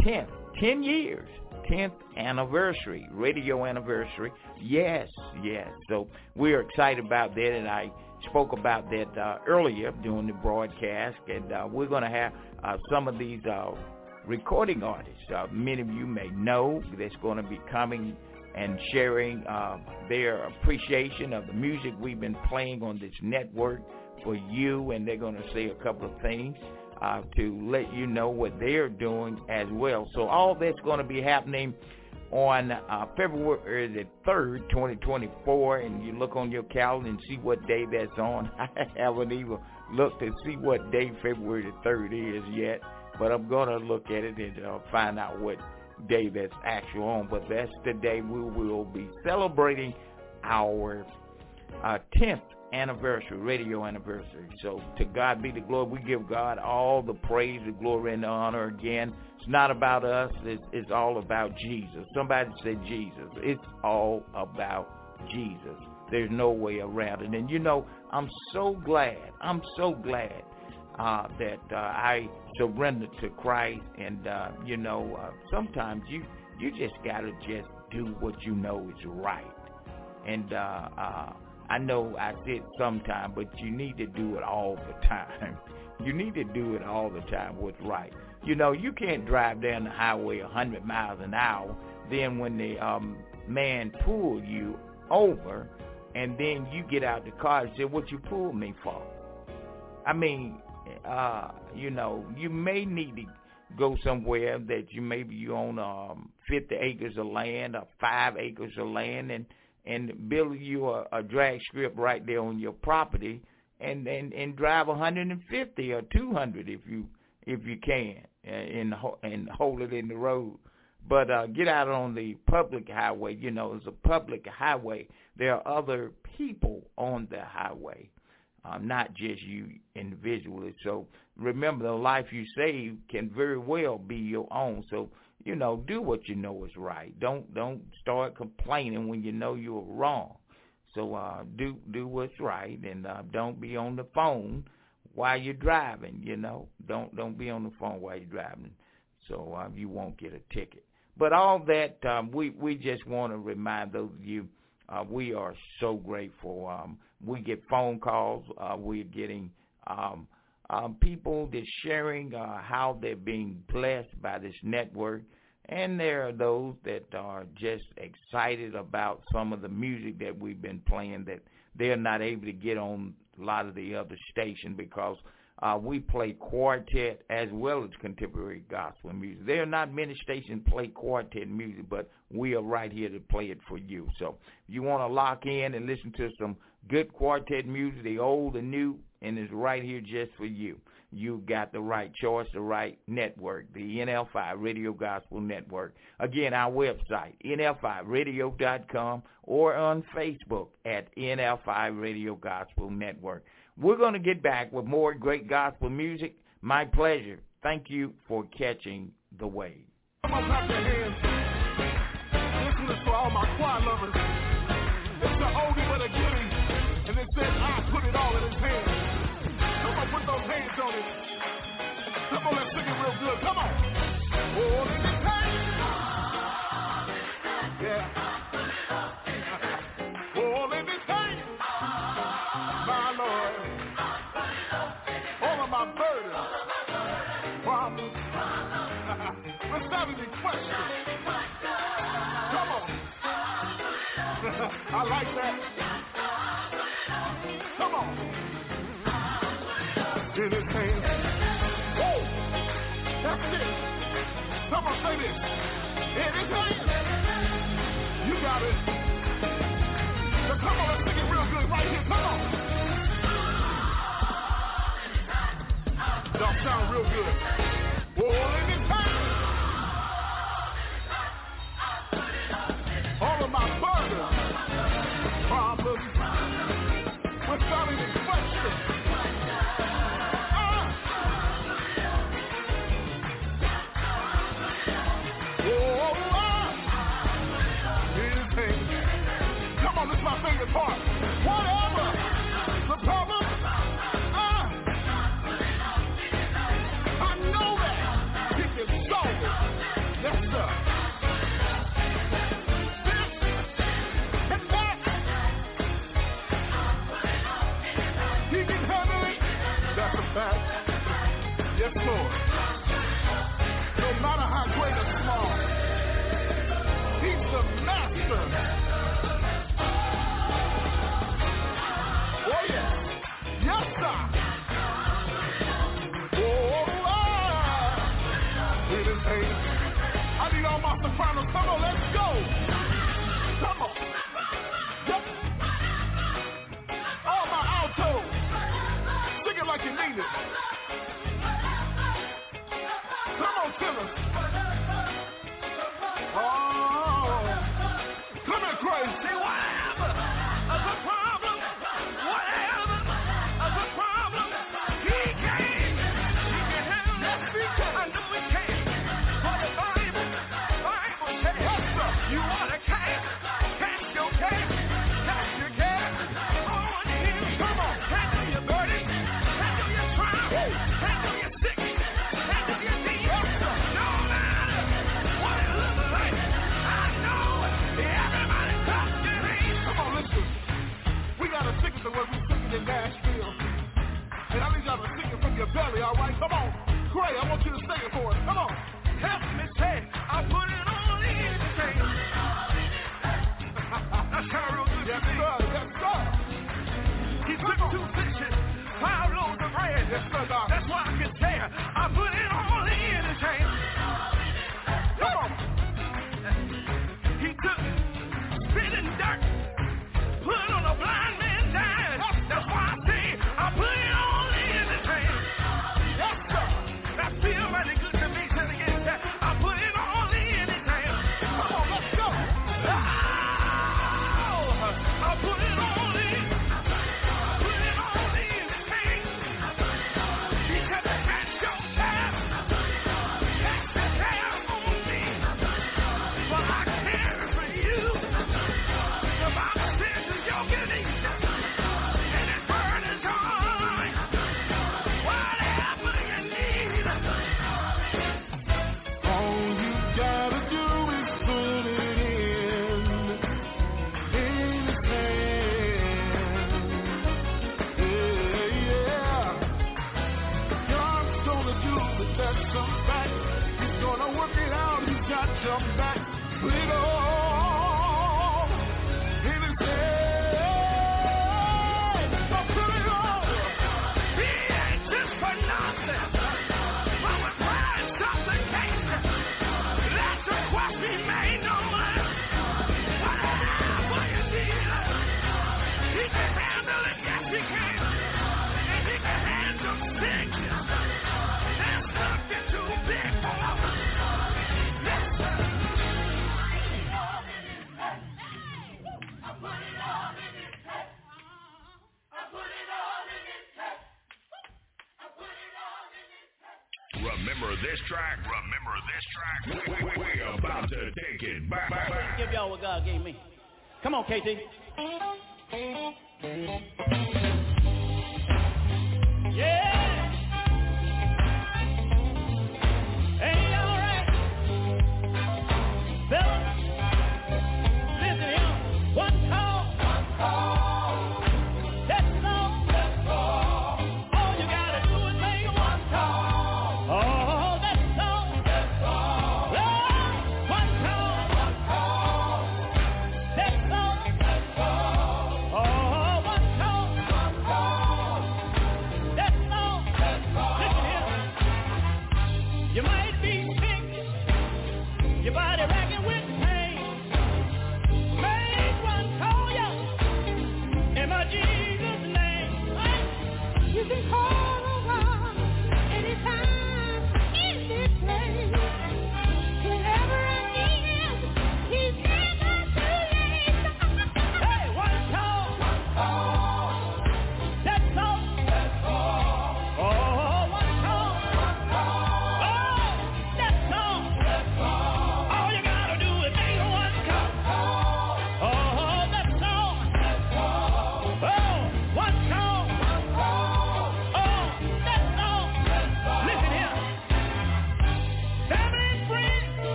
10th, 10 years, 10th anniversary, radio anniversary. Yes, yes. So we're excited about that, and I spoke about that uh, earlier during the broadcast, and uh, we're going to have uh, some of these uh, recording artists. Uh, many of you may know that's going to be coming and sharing uh, their appreciation of the music we've been playing on this network for you, and they're going to say a couple of things uh, to let you know what they're doing as well. So all that's going to be happening on uh, February the 3rd, 2024, and you look on your calendar and see what day that's on. I haven't even looked to see what day February the 3rd is yet, but I'm going to look at it and uh, find out what day that's actually on, but that's the day we will be celebrating our uh, 10th anniversary, radio anniversary. So to God be the glory. We give God all the praise, the glory, and the honor again. It's not about us. It's, it's all about Jesus. Somebody said Jesus. It's all about Jesus. There's no way around it. And you know, I'm so glad. I'm so glad uh, that uh, I surrendered to Christ. And uh, you know, uh, sometimes you you just gotta just do what you know is right. And uh, uh, I know I said sometime, but you need to do it all the time. You need to do it all the time. What's right? You know, you can't drive down the highway a hundred miles an hour. Then when the um, man pull you over, and then you get out the car and say, "What you pulled me for?" I mean, uh, you know, you may need to go somewhere that you maybe you own um 50 acres of land or 5 acres of land and and build you a, a drag strip right there on your property and and and drive 150 or 200 if you if you can and and hold it in the road. But uh get out on the public highway. You know it's a public highway. There are other people on the highway um, not just you individually. So remember, the life you save can very well be your own. So you know, do what you know is right. Don't don't start complaining when you know you're wrong. So uh, do do what's right, and uh, don't be on the phone while you're driving. You know, don't don't be on the phone while you're driving, so uh, you won't get a ticket. But all that um, we we just want to remind those of you uh, we are so grateful. Um, we get phone calls. Uh, we're getting um, um, people just sharing uh, how they're being blessed by this network. And there are those that are just excited about some of the music that we've been playing that they're not able to get on a lot of the other station because uh, we play quartet as well as contemporary gospel music. There are not many stations play quartet music, but we are right here to play it for you. So if you want to lock in and listen to some Good quartet music, the old and new, and it's right here just for you. You've got the right choice, the right network, the NFI Radio Gospel Network. Again, our website, nfiradio.com or on Facebook at NFI Radio Gospel Network. We're going to get back with more great gospel music. My pleasure. Thank you for catching the wave. Come on, clap your hands. All my choir lovers. said I put it all in his hands. Someone put those hands on it. Someone let's sing it real good. Come on. All in his hands. Yeah. All in his hands. My Lord. All of my burdens. Problems. Questions. Come on. I like that.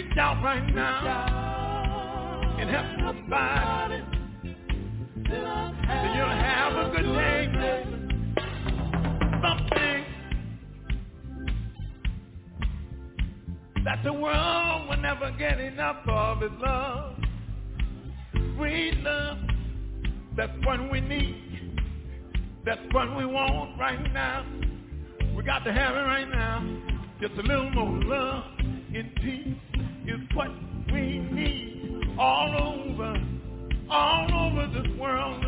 Reach out right now and help somebody. Then you'll have a good day. Something that the world will never get enough of is love. Sweet love. That's what we need. That's what we want right now. We got to have it right now. Just a little more love and peace is what we need all over, all over this world.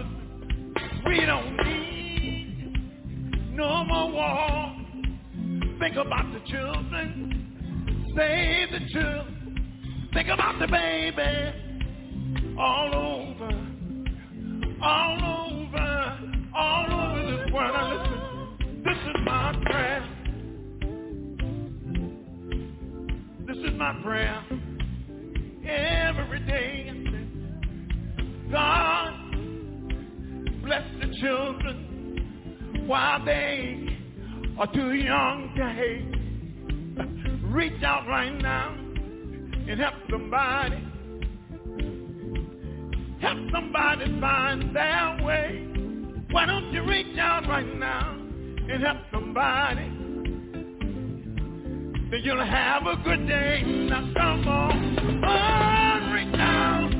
We don't need no more war. Think about the children. Save the children. Think about the baby. All over, all over, my prayer every day. God bless the children while they are too young to hate. Reach out right now and help somebody. Help somebody find their way. Why don't you reach out right now and help somebody? Then you'll have a good day. Now come on, oh, reach out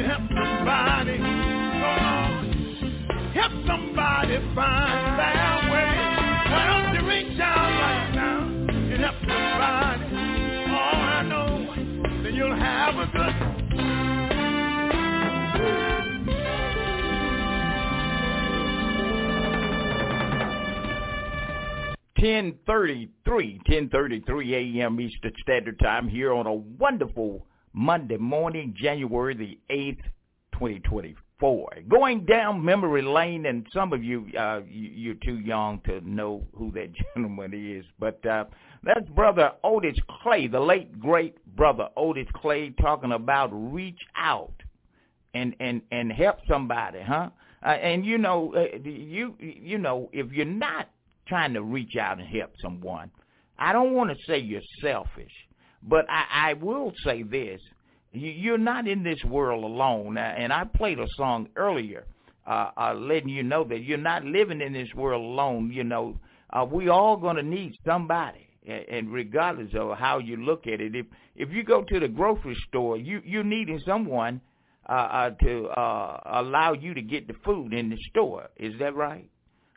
help somebody. Come on, help somebody find their way. Why don't you reach out right now and help somebody? Oh, I know then you'll have a good. Ten thirty-three, ten thirty-three a.m. Eastern Standard Time here on a wonderful Monday morning, January the eighth, twenty twenty-four. Going down memory lane, and some of you, uh, you you're too young to know who that gentleman is, but uh, that's Brother Otis Clay, the late great Brother Otis Clay, talking about reach out and and and help somebody, huh? Uh, and you know, uh, you you know, if you're not trying to reach out and help someone. I don't want to say you're selfish, but I, I will say this. You're not in this world alone. And I played a song earlier uh, uh, letting you know that you're not living in this world alone. You know, uh, we all going to need somebody. And regardless of how you look at it, if if you go to the grocery store, you you're needing someone uh, uh, to uh, allow you to get the food in the store. Is that right?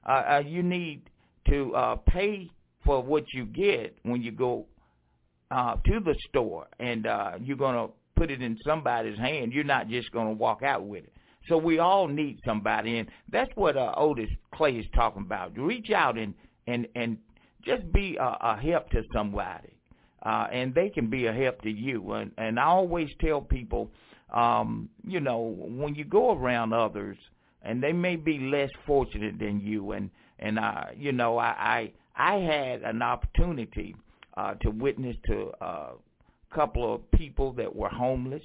Uh, uh, you need to uh, pay for what you get when you go uh, to the store, and uh, you're going to put it in somebody's hand. You're not just going to walk out with it. So we all need somebody, and that's what uh, Otis Clay is talking about. Reach out and and and just be a, a help to somebody, uh, and they can be a help to you. And and I always tell people, um, you know, when you go around others, and they may be less fortunate than you, and and uh, you know, I I, I had an opportunity uh, to witness to a couple of people that were homeless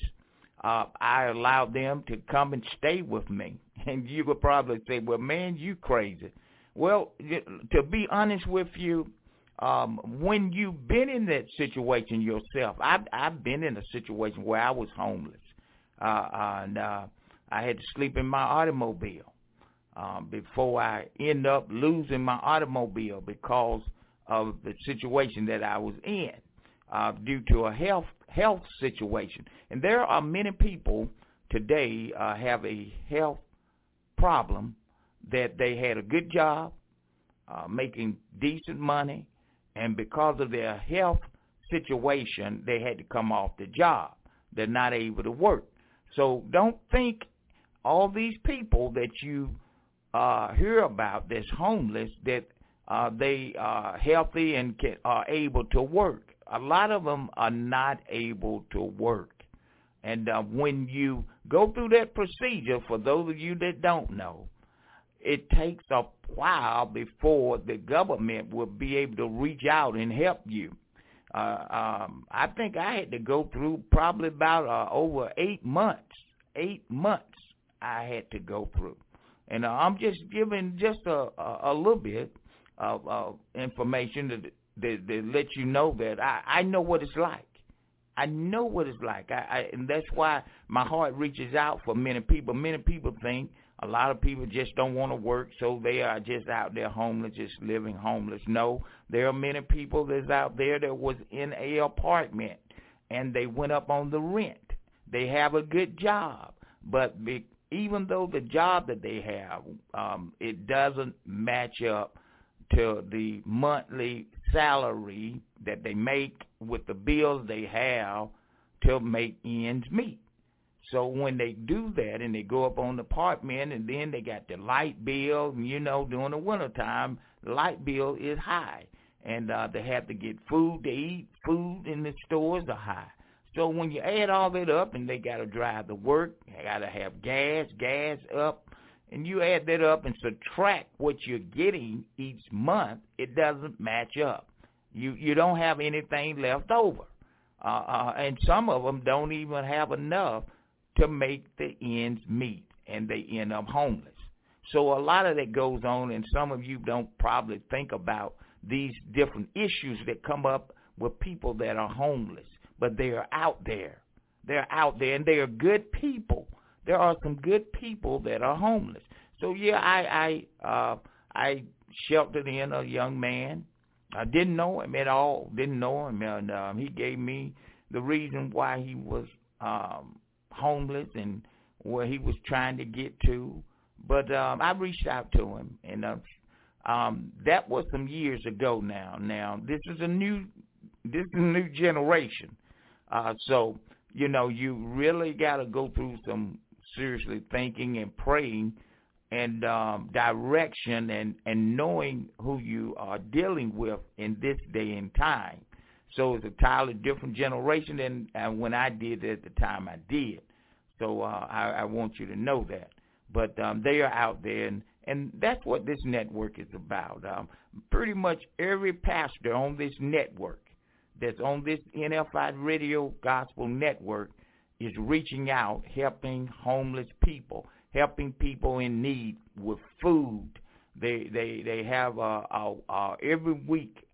uh, I allowed them to come and stay with me. And you would probably say, well, man, you crazy. Well, to be honest with you, um, when you've been in that situation yourself, I've, I've been in a situation where I was homeless. Uh, and uh, I had to sleep in my automobile um, before I end up losing my automobile because of the situation that I was in uh, due to a health health situation. And there are many people today uh, have a health problem that they had a good job, uh, making decent money, and because of their health situation, they had to come off the job. They're not able to work. So don't think all these people that you uh, hear about this homeless that uh, they are healthy and can, are able to work a lot of them are not able to work. And uh, when you go through that procedure, for those of you that don't know, it takes a while before the government will be able to reach out and help you. Uh, um, I think I had to go through probably about uh, over eight months. Eight months I had to go through, and uh, I'm just giving just a, a, a little bit of uh, information that that, that let you know that I, I know what it's like. I know what it's like. I, I and that's why my heart reaches out for many people. Many people think a lot of people just don't want to work, so they are just out there homeless, just living homeless. No, there are many people that's out there that was in a apartment and they went up on the rent. They have a good job, but be, even though the job that they have, um, it doesn't match up to the monthly salary that they make with the bills they have to make ends meet. So when they do that and they go up on the apartment and then they got the light bill, you know, during the winter time, the light bill is high. And uh, they have to get food to eat. Food in the stores are high. So when you add all that up and they got to drive to work, they got to have gas, gas up, and you add that up and subtract what you're getting each month, it doesn't match up. You you don't have anything left over, uh, uh, and some of them don't even have enough to make the ends meet, and they end up homeless. So a lot of that goes on, and some of you don't probably think about these different issues that come up with people that are homeless, but they are out there. They're out there, and they are good people there are some good people that are homeless. So yeah, I I uh, I sheltered in a young man. I didn't know him at all. Didn't know him, and um, he gave me the reason why he was um, homeless and where he was trying to get to. But um, I reached out to him, and uh, um, that was some years ago. Now, now this is a new this is a new generation. Uh, so you know, you really got to go through some seriously thinking and praying and um, direction and, and knowing who you are dealing with in this day and time. So it's a entirely different generation than uh, when I did at the time I did. So uh, I, I want you to know that. But um, they are out there, and, and that's what this network is about. Um, pretty much every pastor on this network that's on this NFI Radio Gospel Network is reaching out, helping homeless people, helping people in need with food. They they they have a, a, a every week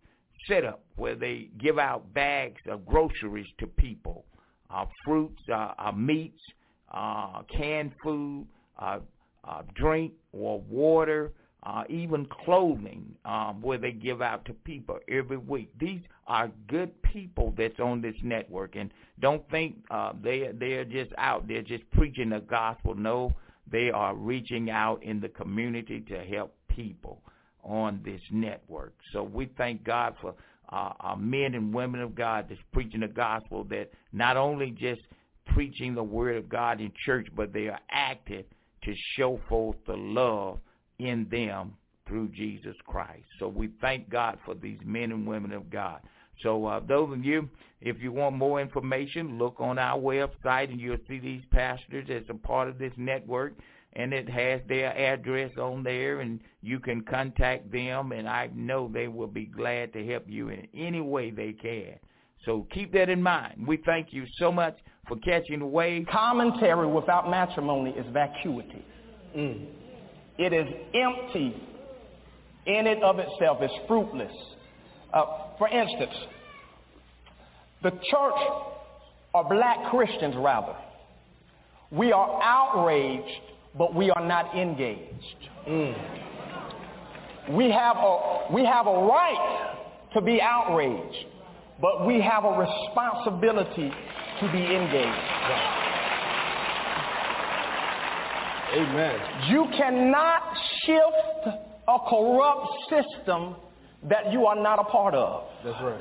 set up where they give out bags of groceries to people, uh, fruits, uh, uh, meats, uh, canned food, uh, uh, drink or water, uh, even clothing um, where they give out to people every week. These are good people that's on this network, and don't think uh, they they're just out there just preaching the gospel. No, they are reaching out in the community to help people on this network. So we thank God for uh, our men and women of God that's preaching the gospel that not only just preaching the word of God in church, but they are active to show forth the love in them through Jesus Christ. So we thank God for these men and women of God. So uh, those of you, if you want more information, look on our website and you'll see these pastors as a part of this network and it has their address on there and you can contact them and I know they will be glad to help you in any way they can. So keep that in mind. We thank you so much for catching the wave. Commentary without matrimony is vacuity. Mm. It is empty in it of itself. It's fruitless. Uh, for instance, the church, or black Christians rather, we are outraged, but we are not engaged. Mm. We, have a, we have a right to be outraged, but we have a responsibility to be engaged. Amen. You cannot shift a corrupt system that you are not a part of. That's right.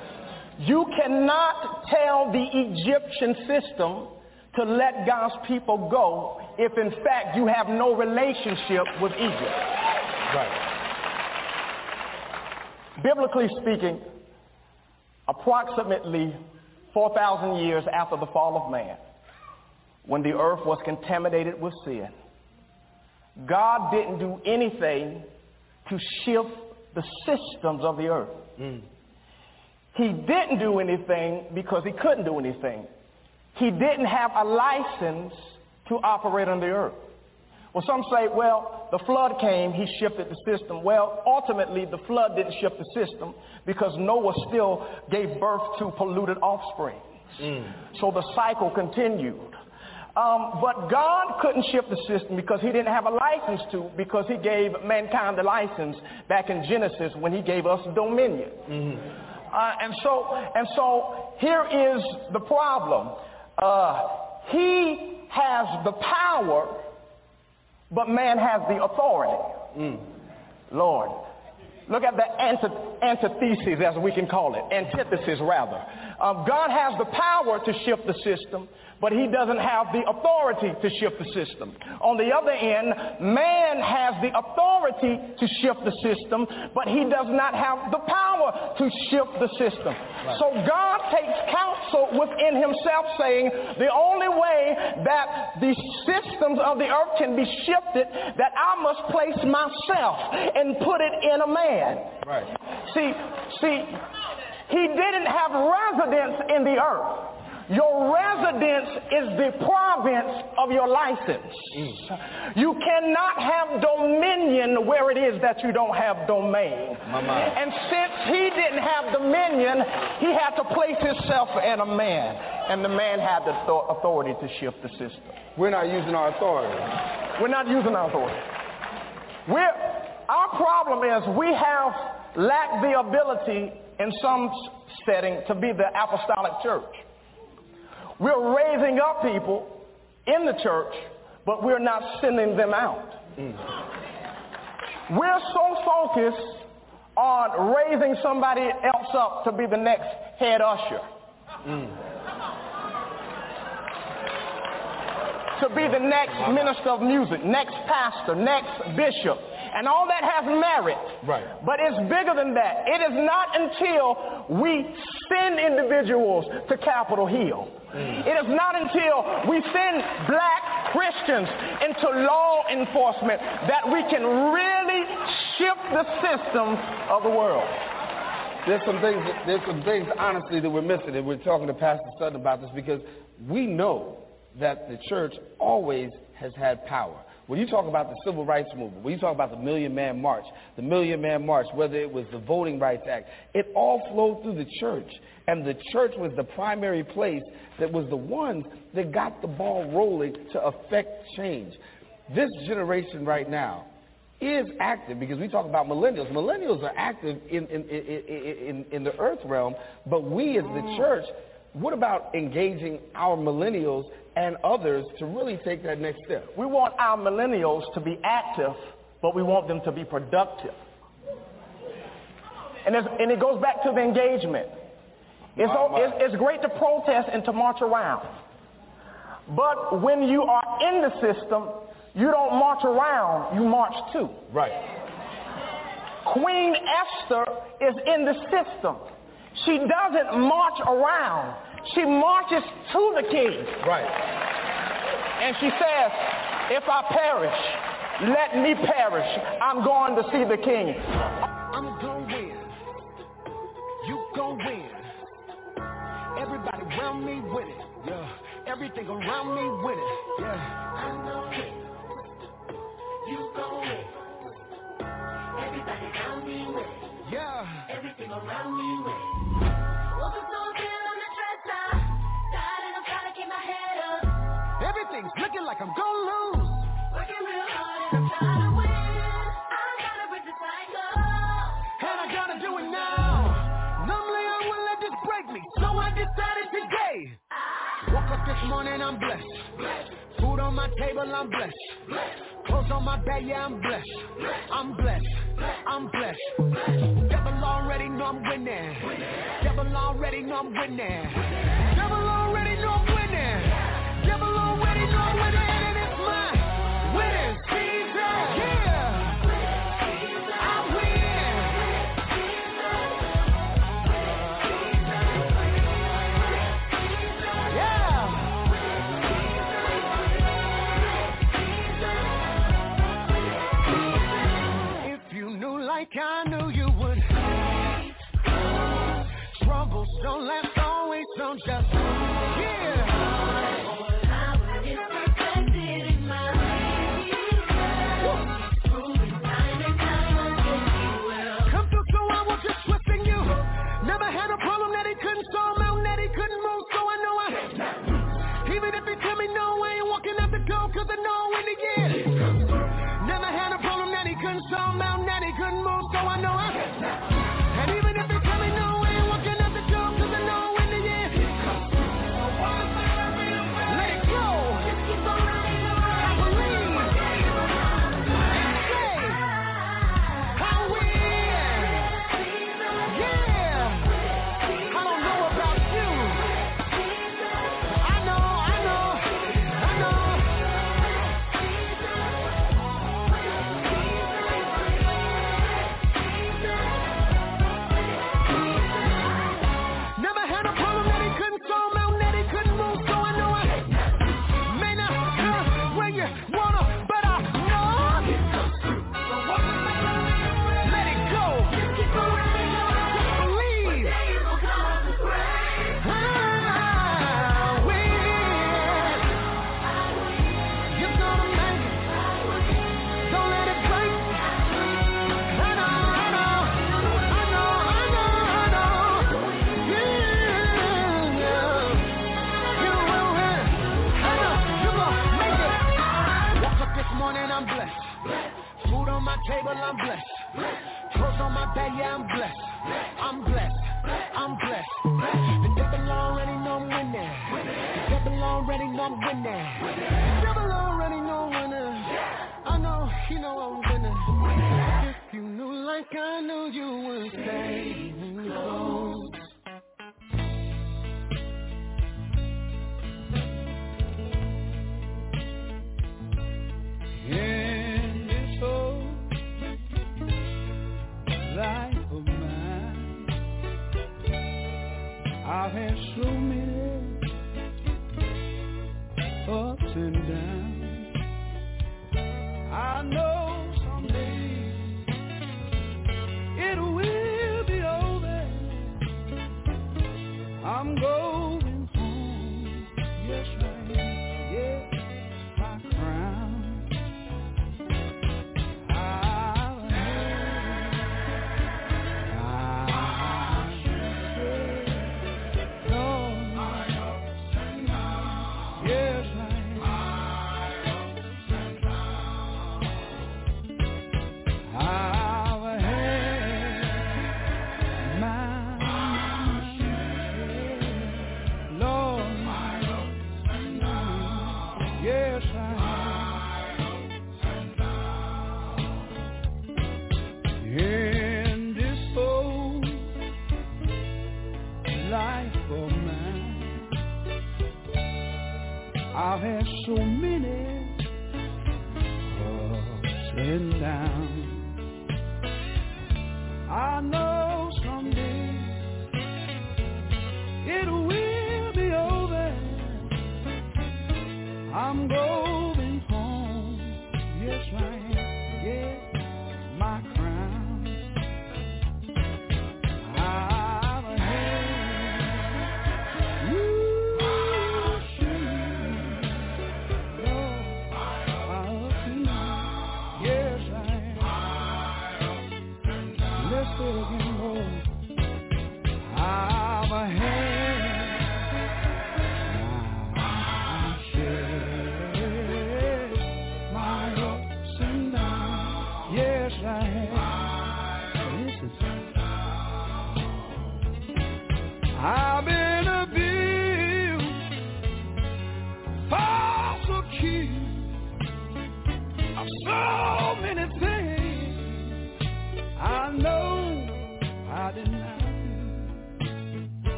You cannot tell the Egyptian system to let God's people go if in fact you have no relationship with Egypt. Right. Biblically speaking, approximately 4,000 years after the fall of man, when the earth was contaminated with sin, God didn't do anything to shift the systems of the earth. Mm. He didn't do anything because he couldn't do anything. He didn't have a license to operate on the earth. Well, some say, well, the flood came, he shifted the system. Well, ultimately, the flood didn't shift the system because Noah still gave birth to polluted offspring. Mm. So the cycle continued. Um, but God couldn't shift the system because he didn't have a license to, because he gave mankind the license back in Genesis when he gave us dominion. Mm-hmm. Uh, and so, and so here is the problem. Uh, he has the power, but man has the authority. Mm. Lord, look at the antithesis, as we can call it, antithesis rather. Um, God has the power to shift the system, but he doesn't have the authority to shift the system. On the other end, man has the authority to shift the system, but he does not have the power to shift the system. Right. So God takes counsel within himself saying, the only way that the systems of the earth can be shifted, that I must place myself and put it in a man. Right. See, see, he didn't have residence in the earth. Your residence is the province of your license. Mm. You cannot have dominion where it is that you don't have domain. Mama. And since he didn't have dominion, he had to place himself in a man. And the man had the authority to shift the system. We're not using our authority. We're not using our authority. We're, our problem is we have lacked the ability in some setting to be the apostolic church. We're raising up people in the church, but we're not sending them out. Mm. We're so focused on raising somebody else up to be the next head usher. Mm. To be the next minister of music, next pastor, next bishop, and all that has merit. Right. But it's bigger than that. It is not until we send individuals to Capitol Hill. Mm. It is not until we send black Christians into law enforcement that we can really shift the system of the world. There's some things, there's some things honestly that we're missing, and we're talking to Pastor Sutton about this because we know that the church always has had power. When you talk about the civil rights movement, when you talk about the Million Man March, the Million Man March, whether it was the Voting Rights Act, it all flowed through the church. And the church was the primary place that was the one that got the ball rolling to affect change. This generation right now is active because we talk about millennials. Millennials are active in, in, in, in, in the earth realm, but we as the mm. church, what about engaging our millennials and others to really take that next step? We want our millennials to be active, but we want them to be productive. And, and it goes back to the engagement. It's, My, my. it's, it's great to protest and to march around. But when you are in the system, you don't march around, you march to. Right. Queen Esther is in the system. She doesn't march around. She marches to the king. Right. And she says, if I perish, let me perish. I'm going to see the king. I'm gon' win. You gon' win. Everybody around me winning. Yeah. Everything around me winning. Yeah. I'm gon' win. You gon' win. Everybody around me winning. Yeah. Everything around me winning. Woke Everything's looking like I'm gon' lose. Working real hard and I'm trying to win. I gotta break the cycle. And I gotta do it now. Normally I wouldn't let this break me, so I decided today. Woke up this morning, I'm blessed. Food on my table, I'm blessed. Clothes on my bed, yeah, I'm blessed. I'm blessed. I'm blessed. Devil already know I'm winning. Devil already know I'm winning. Devil already know I'm winning. Devil already know I'm winning, and Bed, yeah, I'm blessed. I'm blessed. I'm blessed. The devil already know I'm winning. The devil already know I'm winning. The devil already know I'm winning. I know he know I'm winning. If you knew like I knew you would stay I've had so many ups and downs.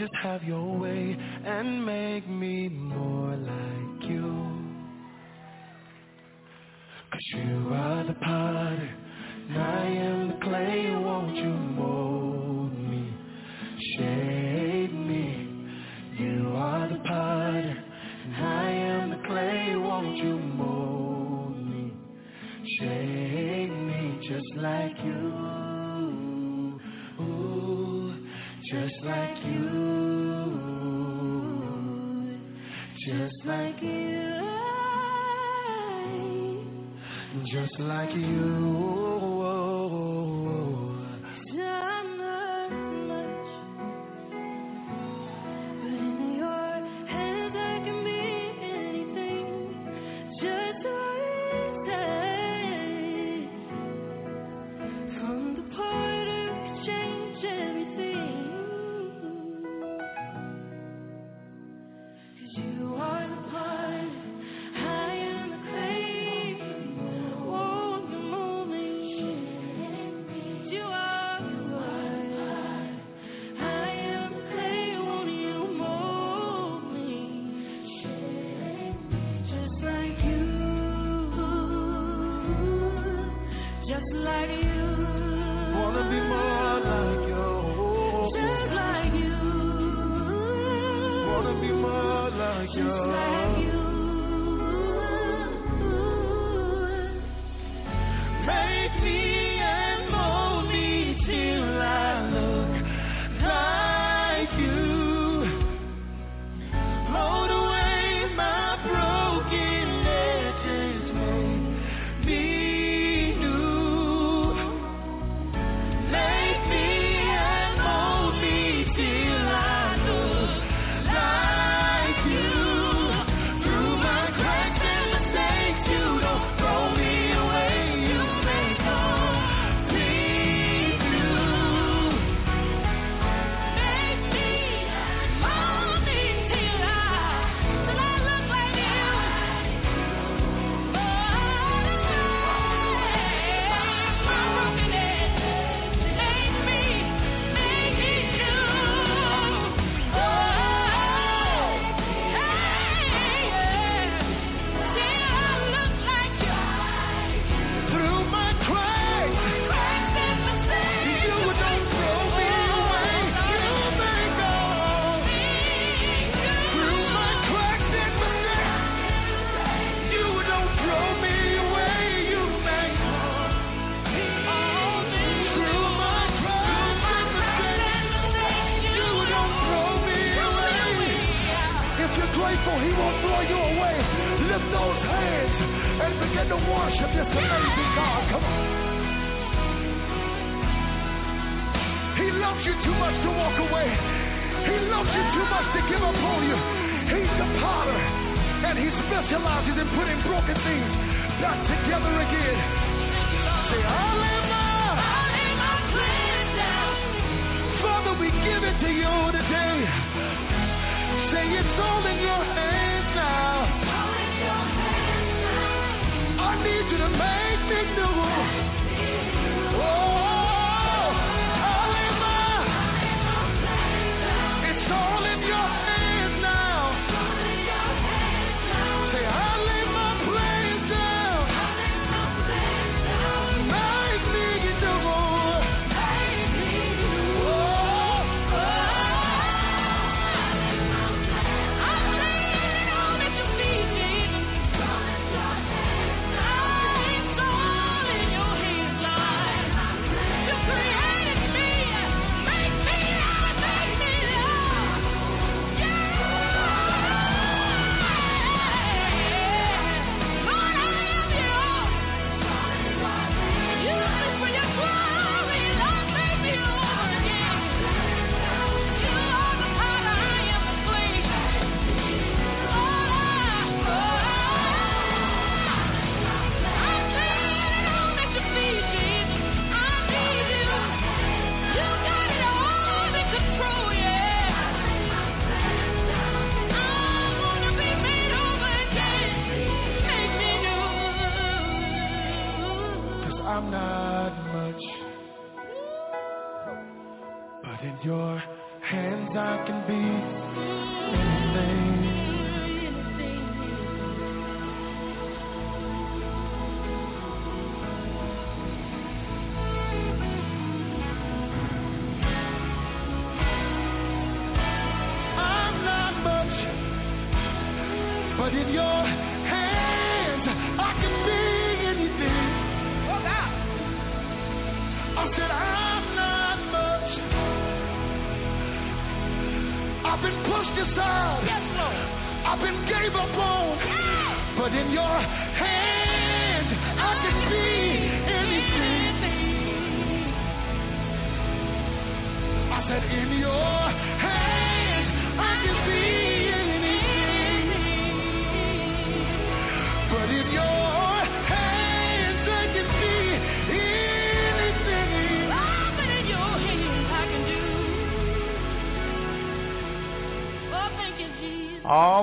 Just have your way and make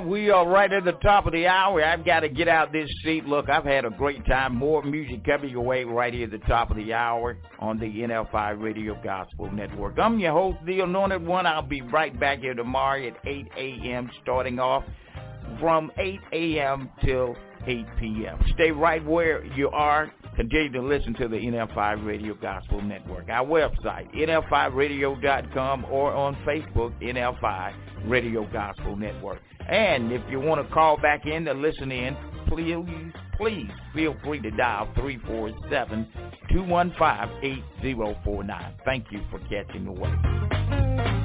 we are right at the top of the hour. I've got to get out this seat. Look, I've had a great time. More music coming your way right here at the top of the hour on the NFI Radio Gospel Network. I'm your host, the Anointed One. I'll be right back here tomorrow at 8 a.m. starting off from 8 a.m. till 8 p.m. Stay right where you are. Continue to listen to the NFI Radio Gospel Network. Our website, nfiradio.com or on Facebook, NFI Radio Gospel Network. And if you want to call back in to listen in, please, please feel free to dial 347-215-8049. Thank you for catching the wave.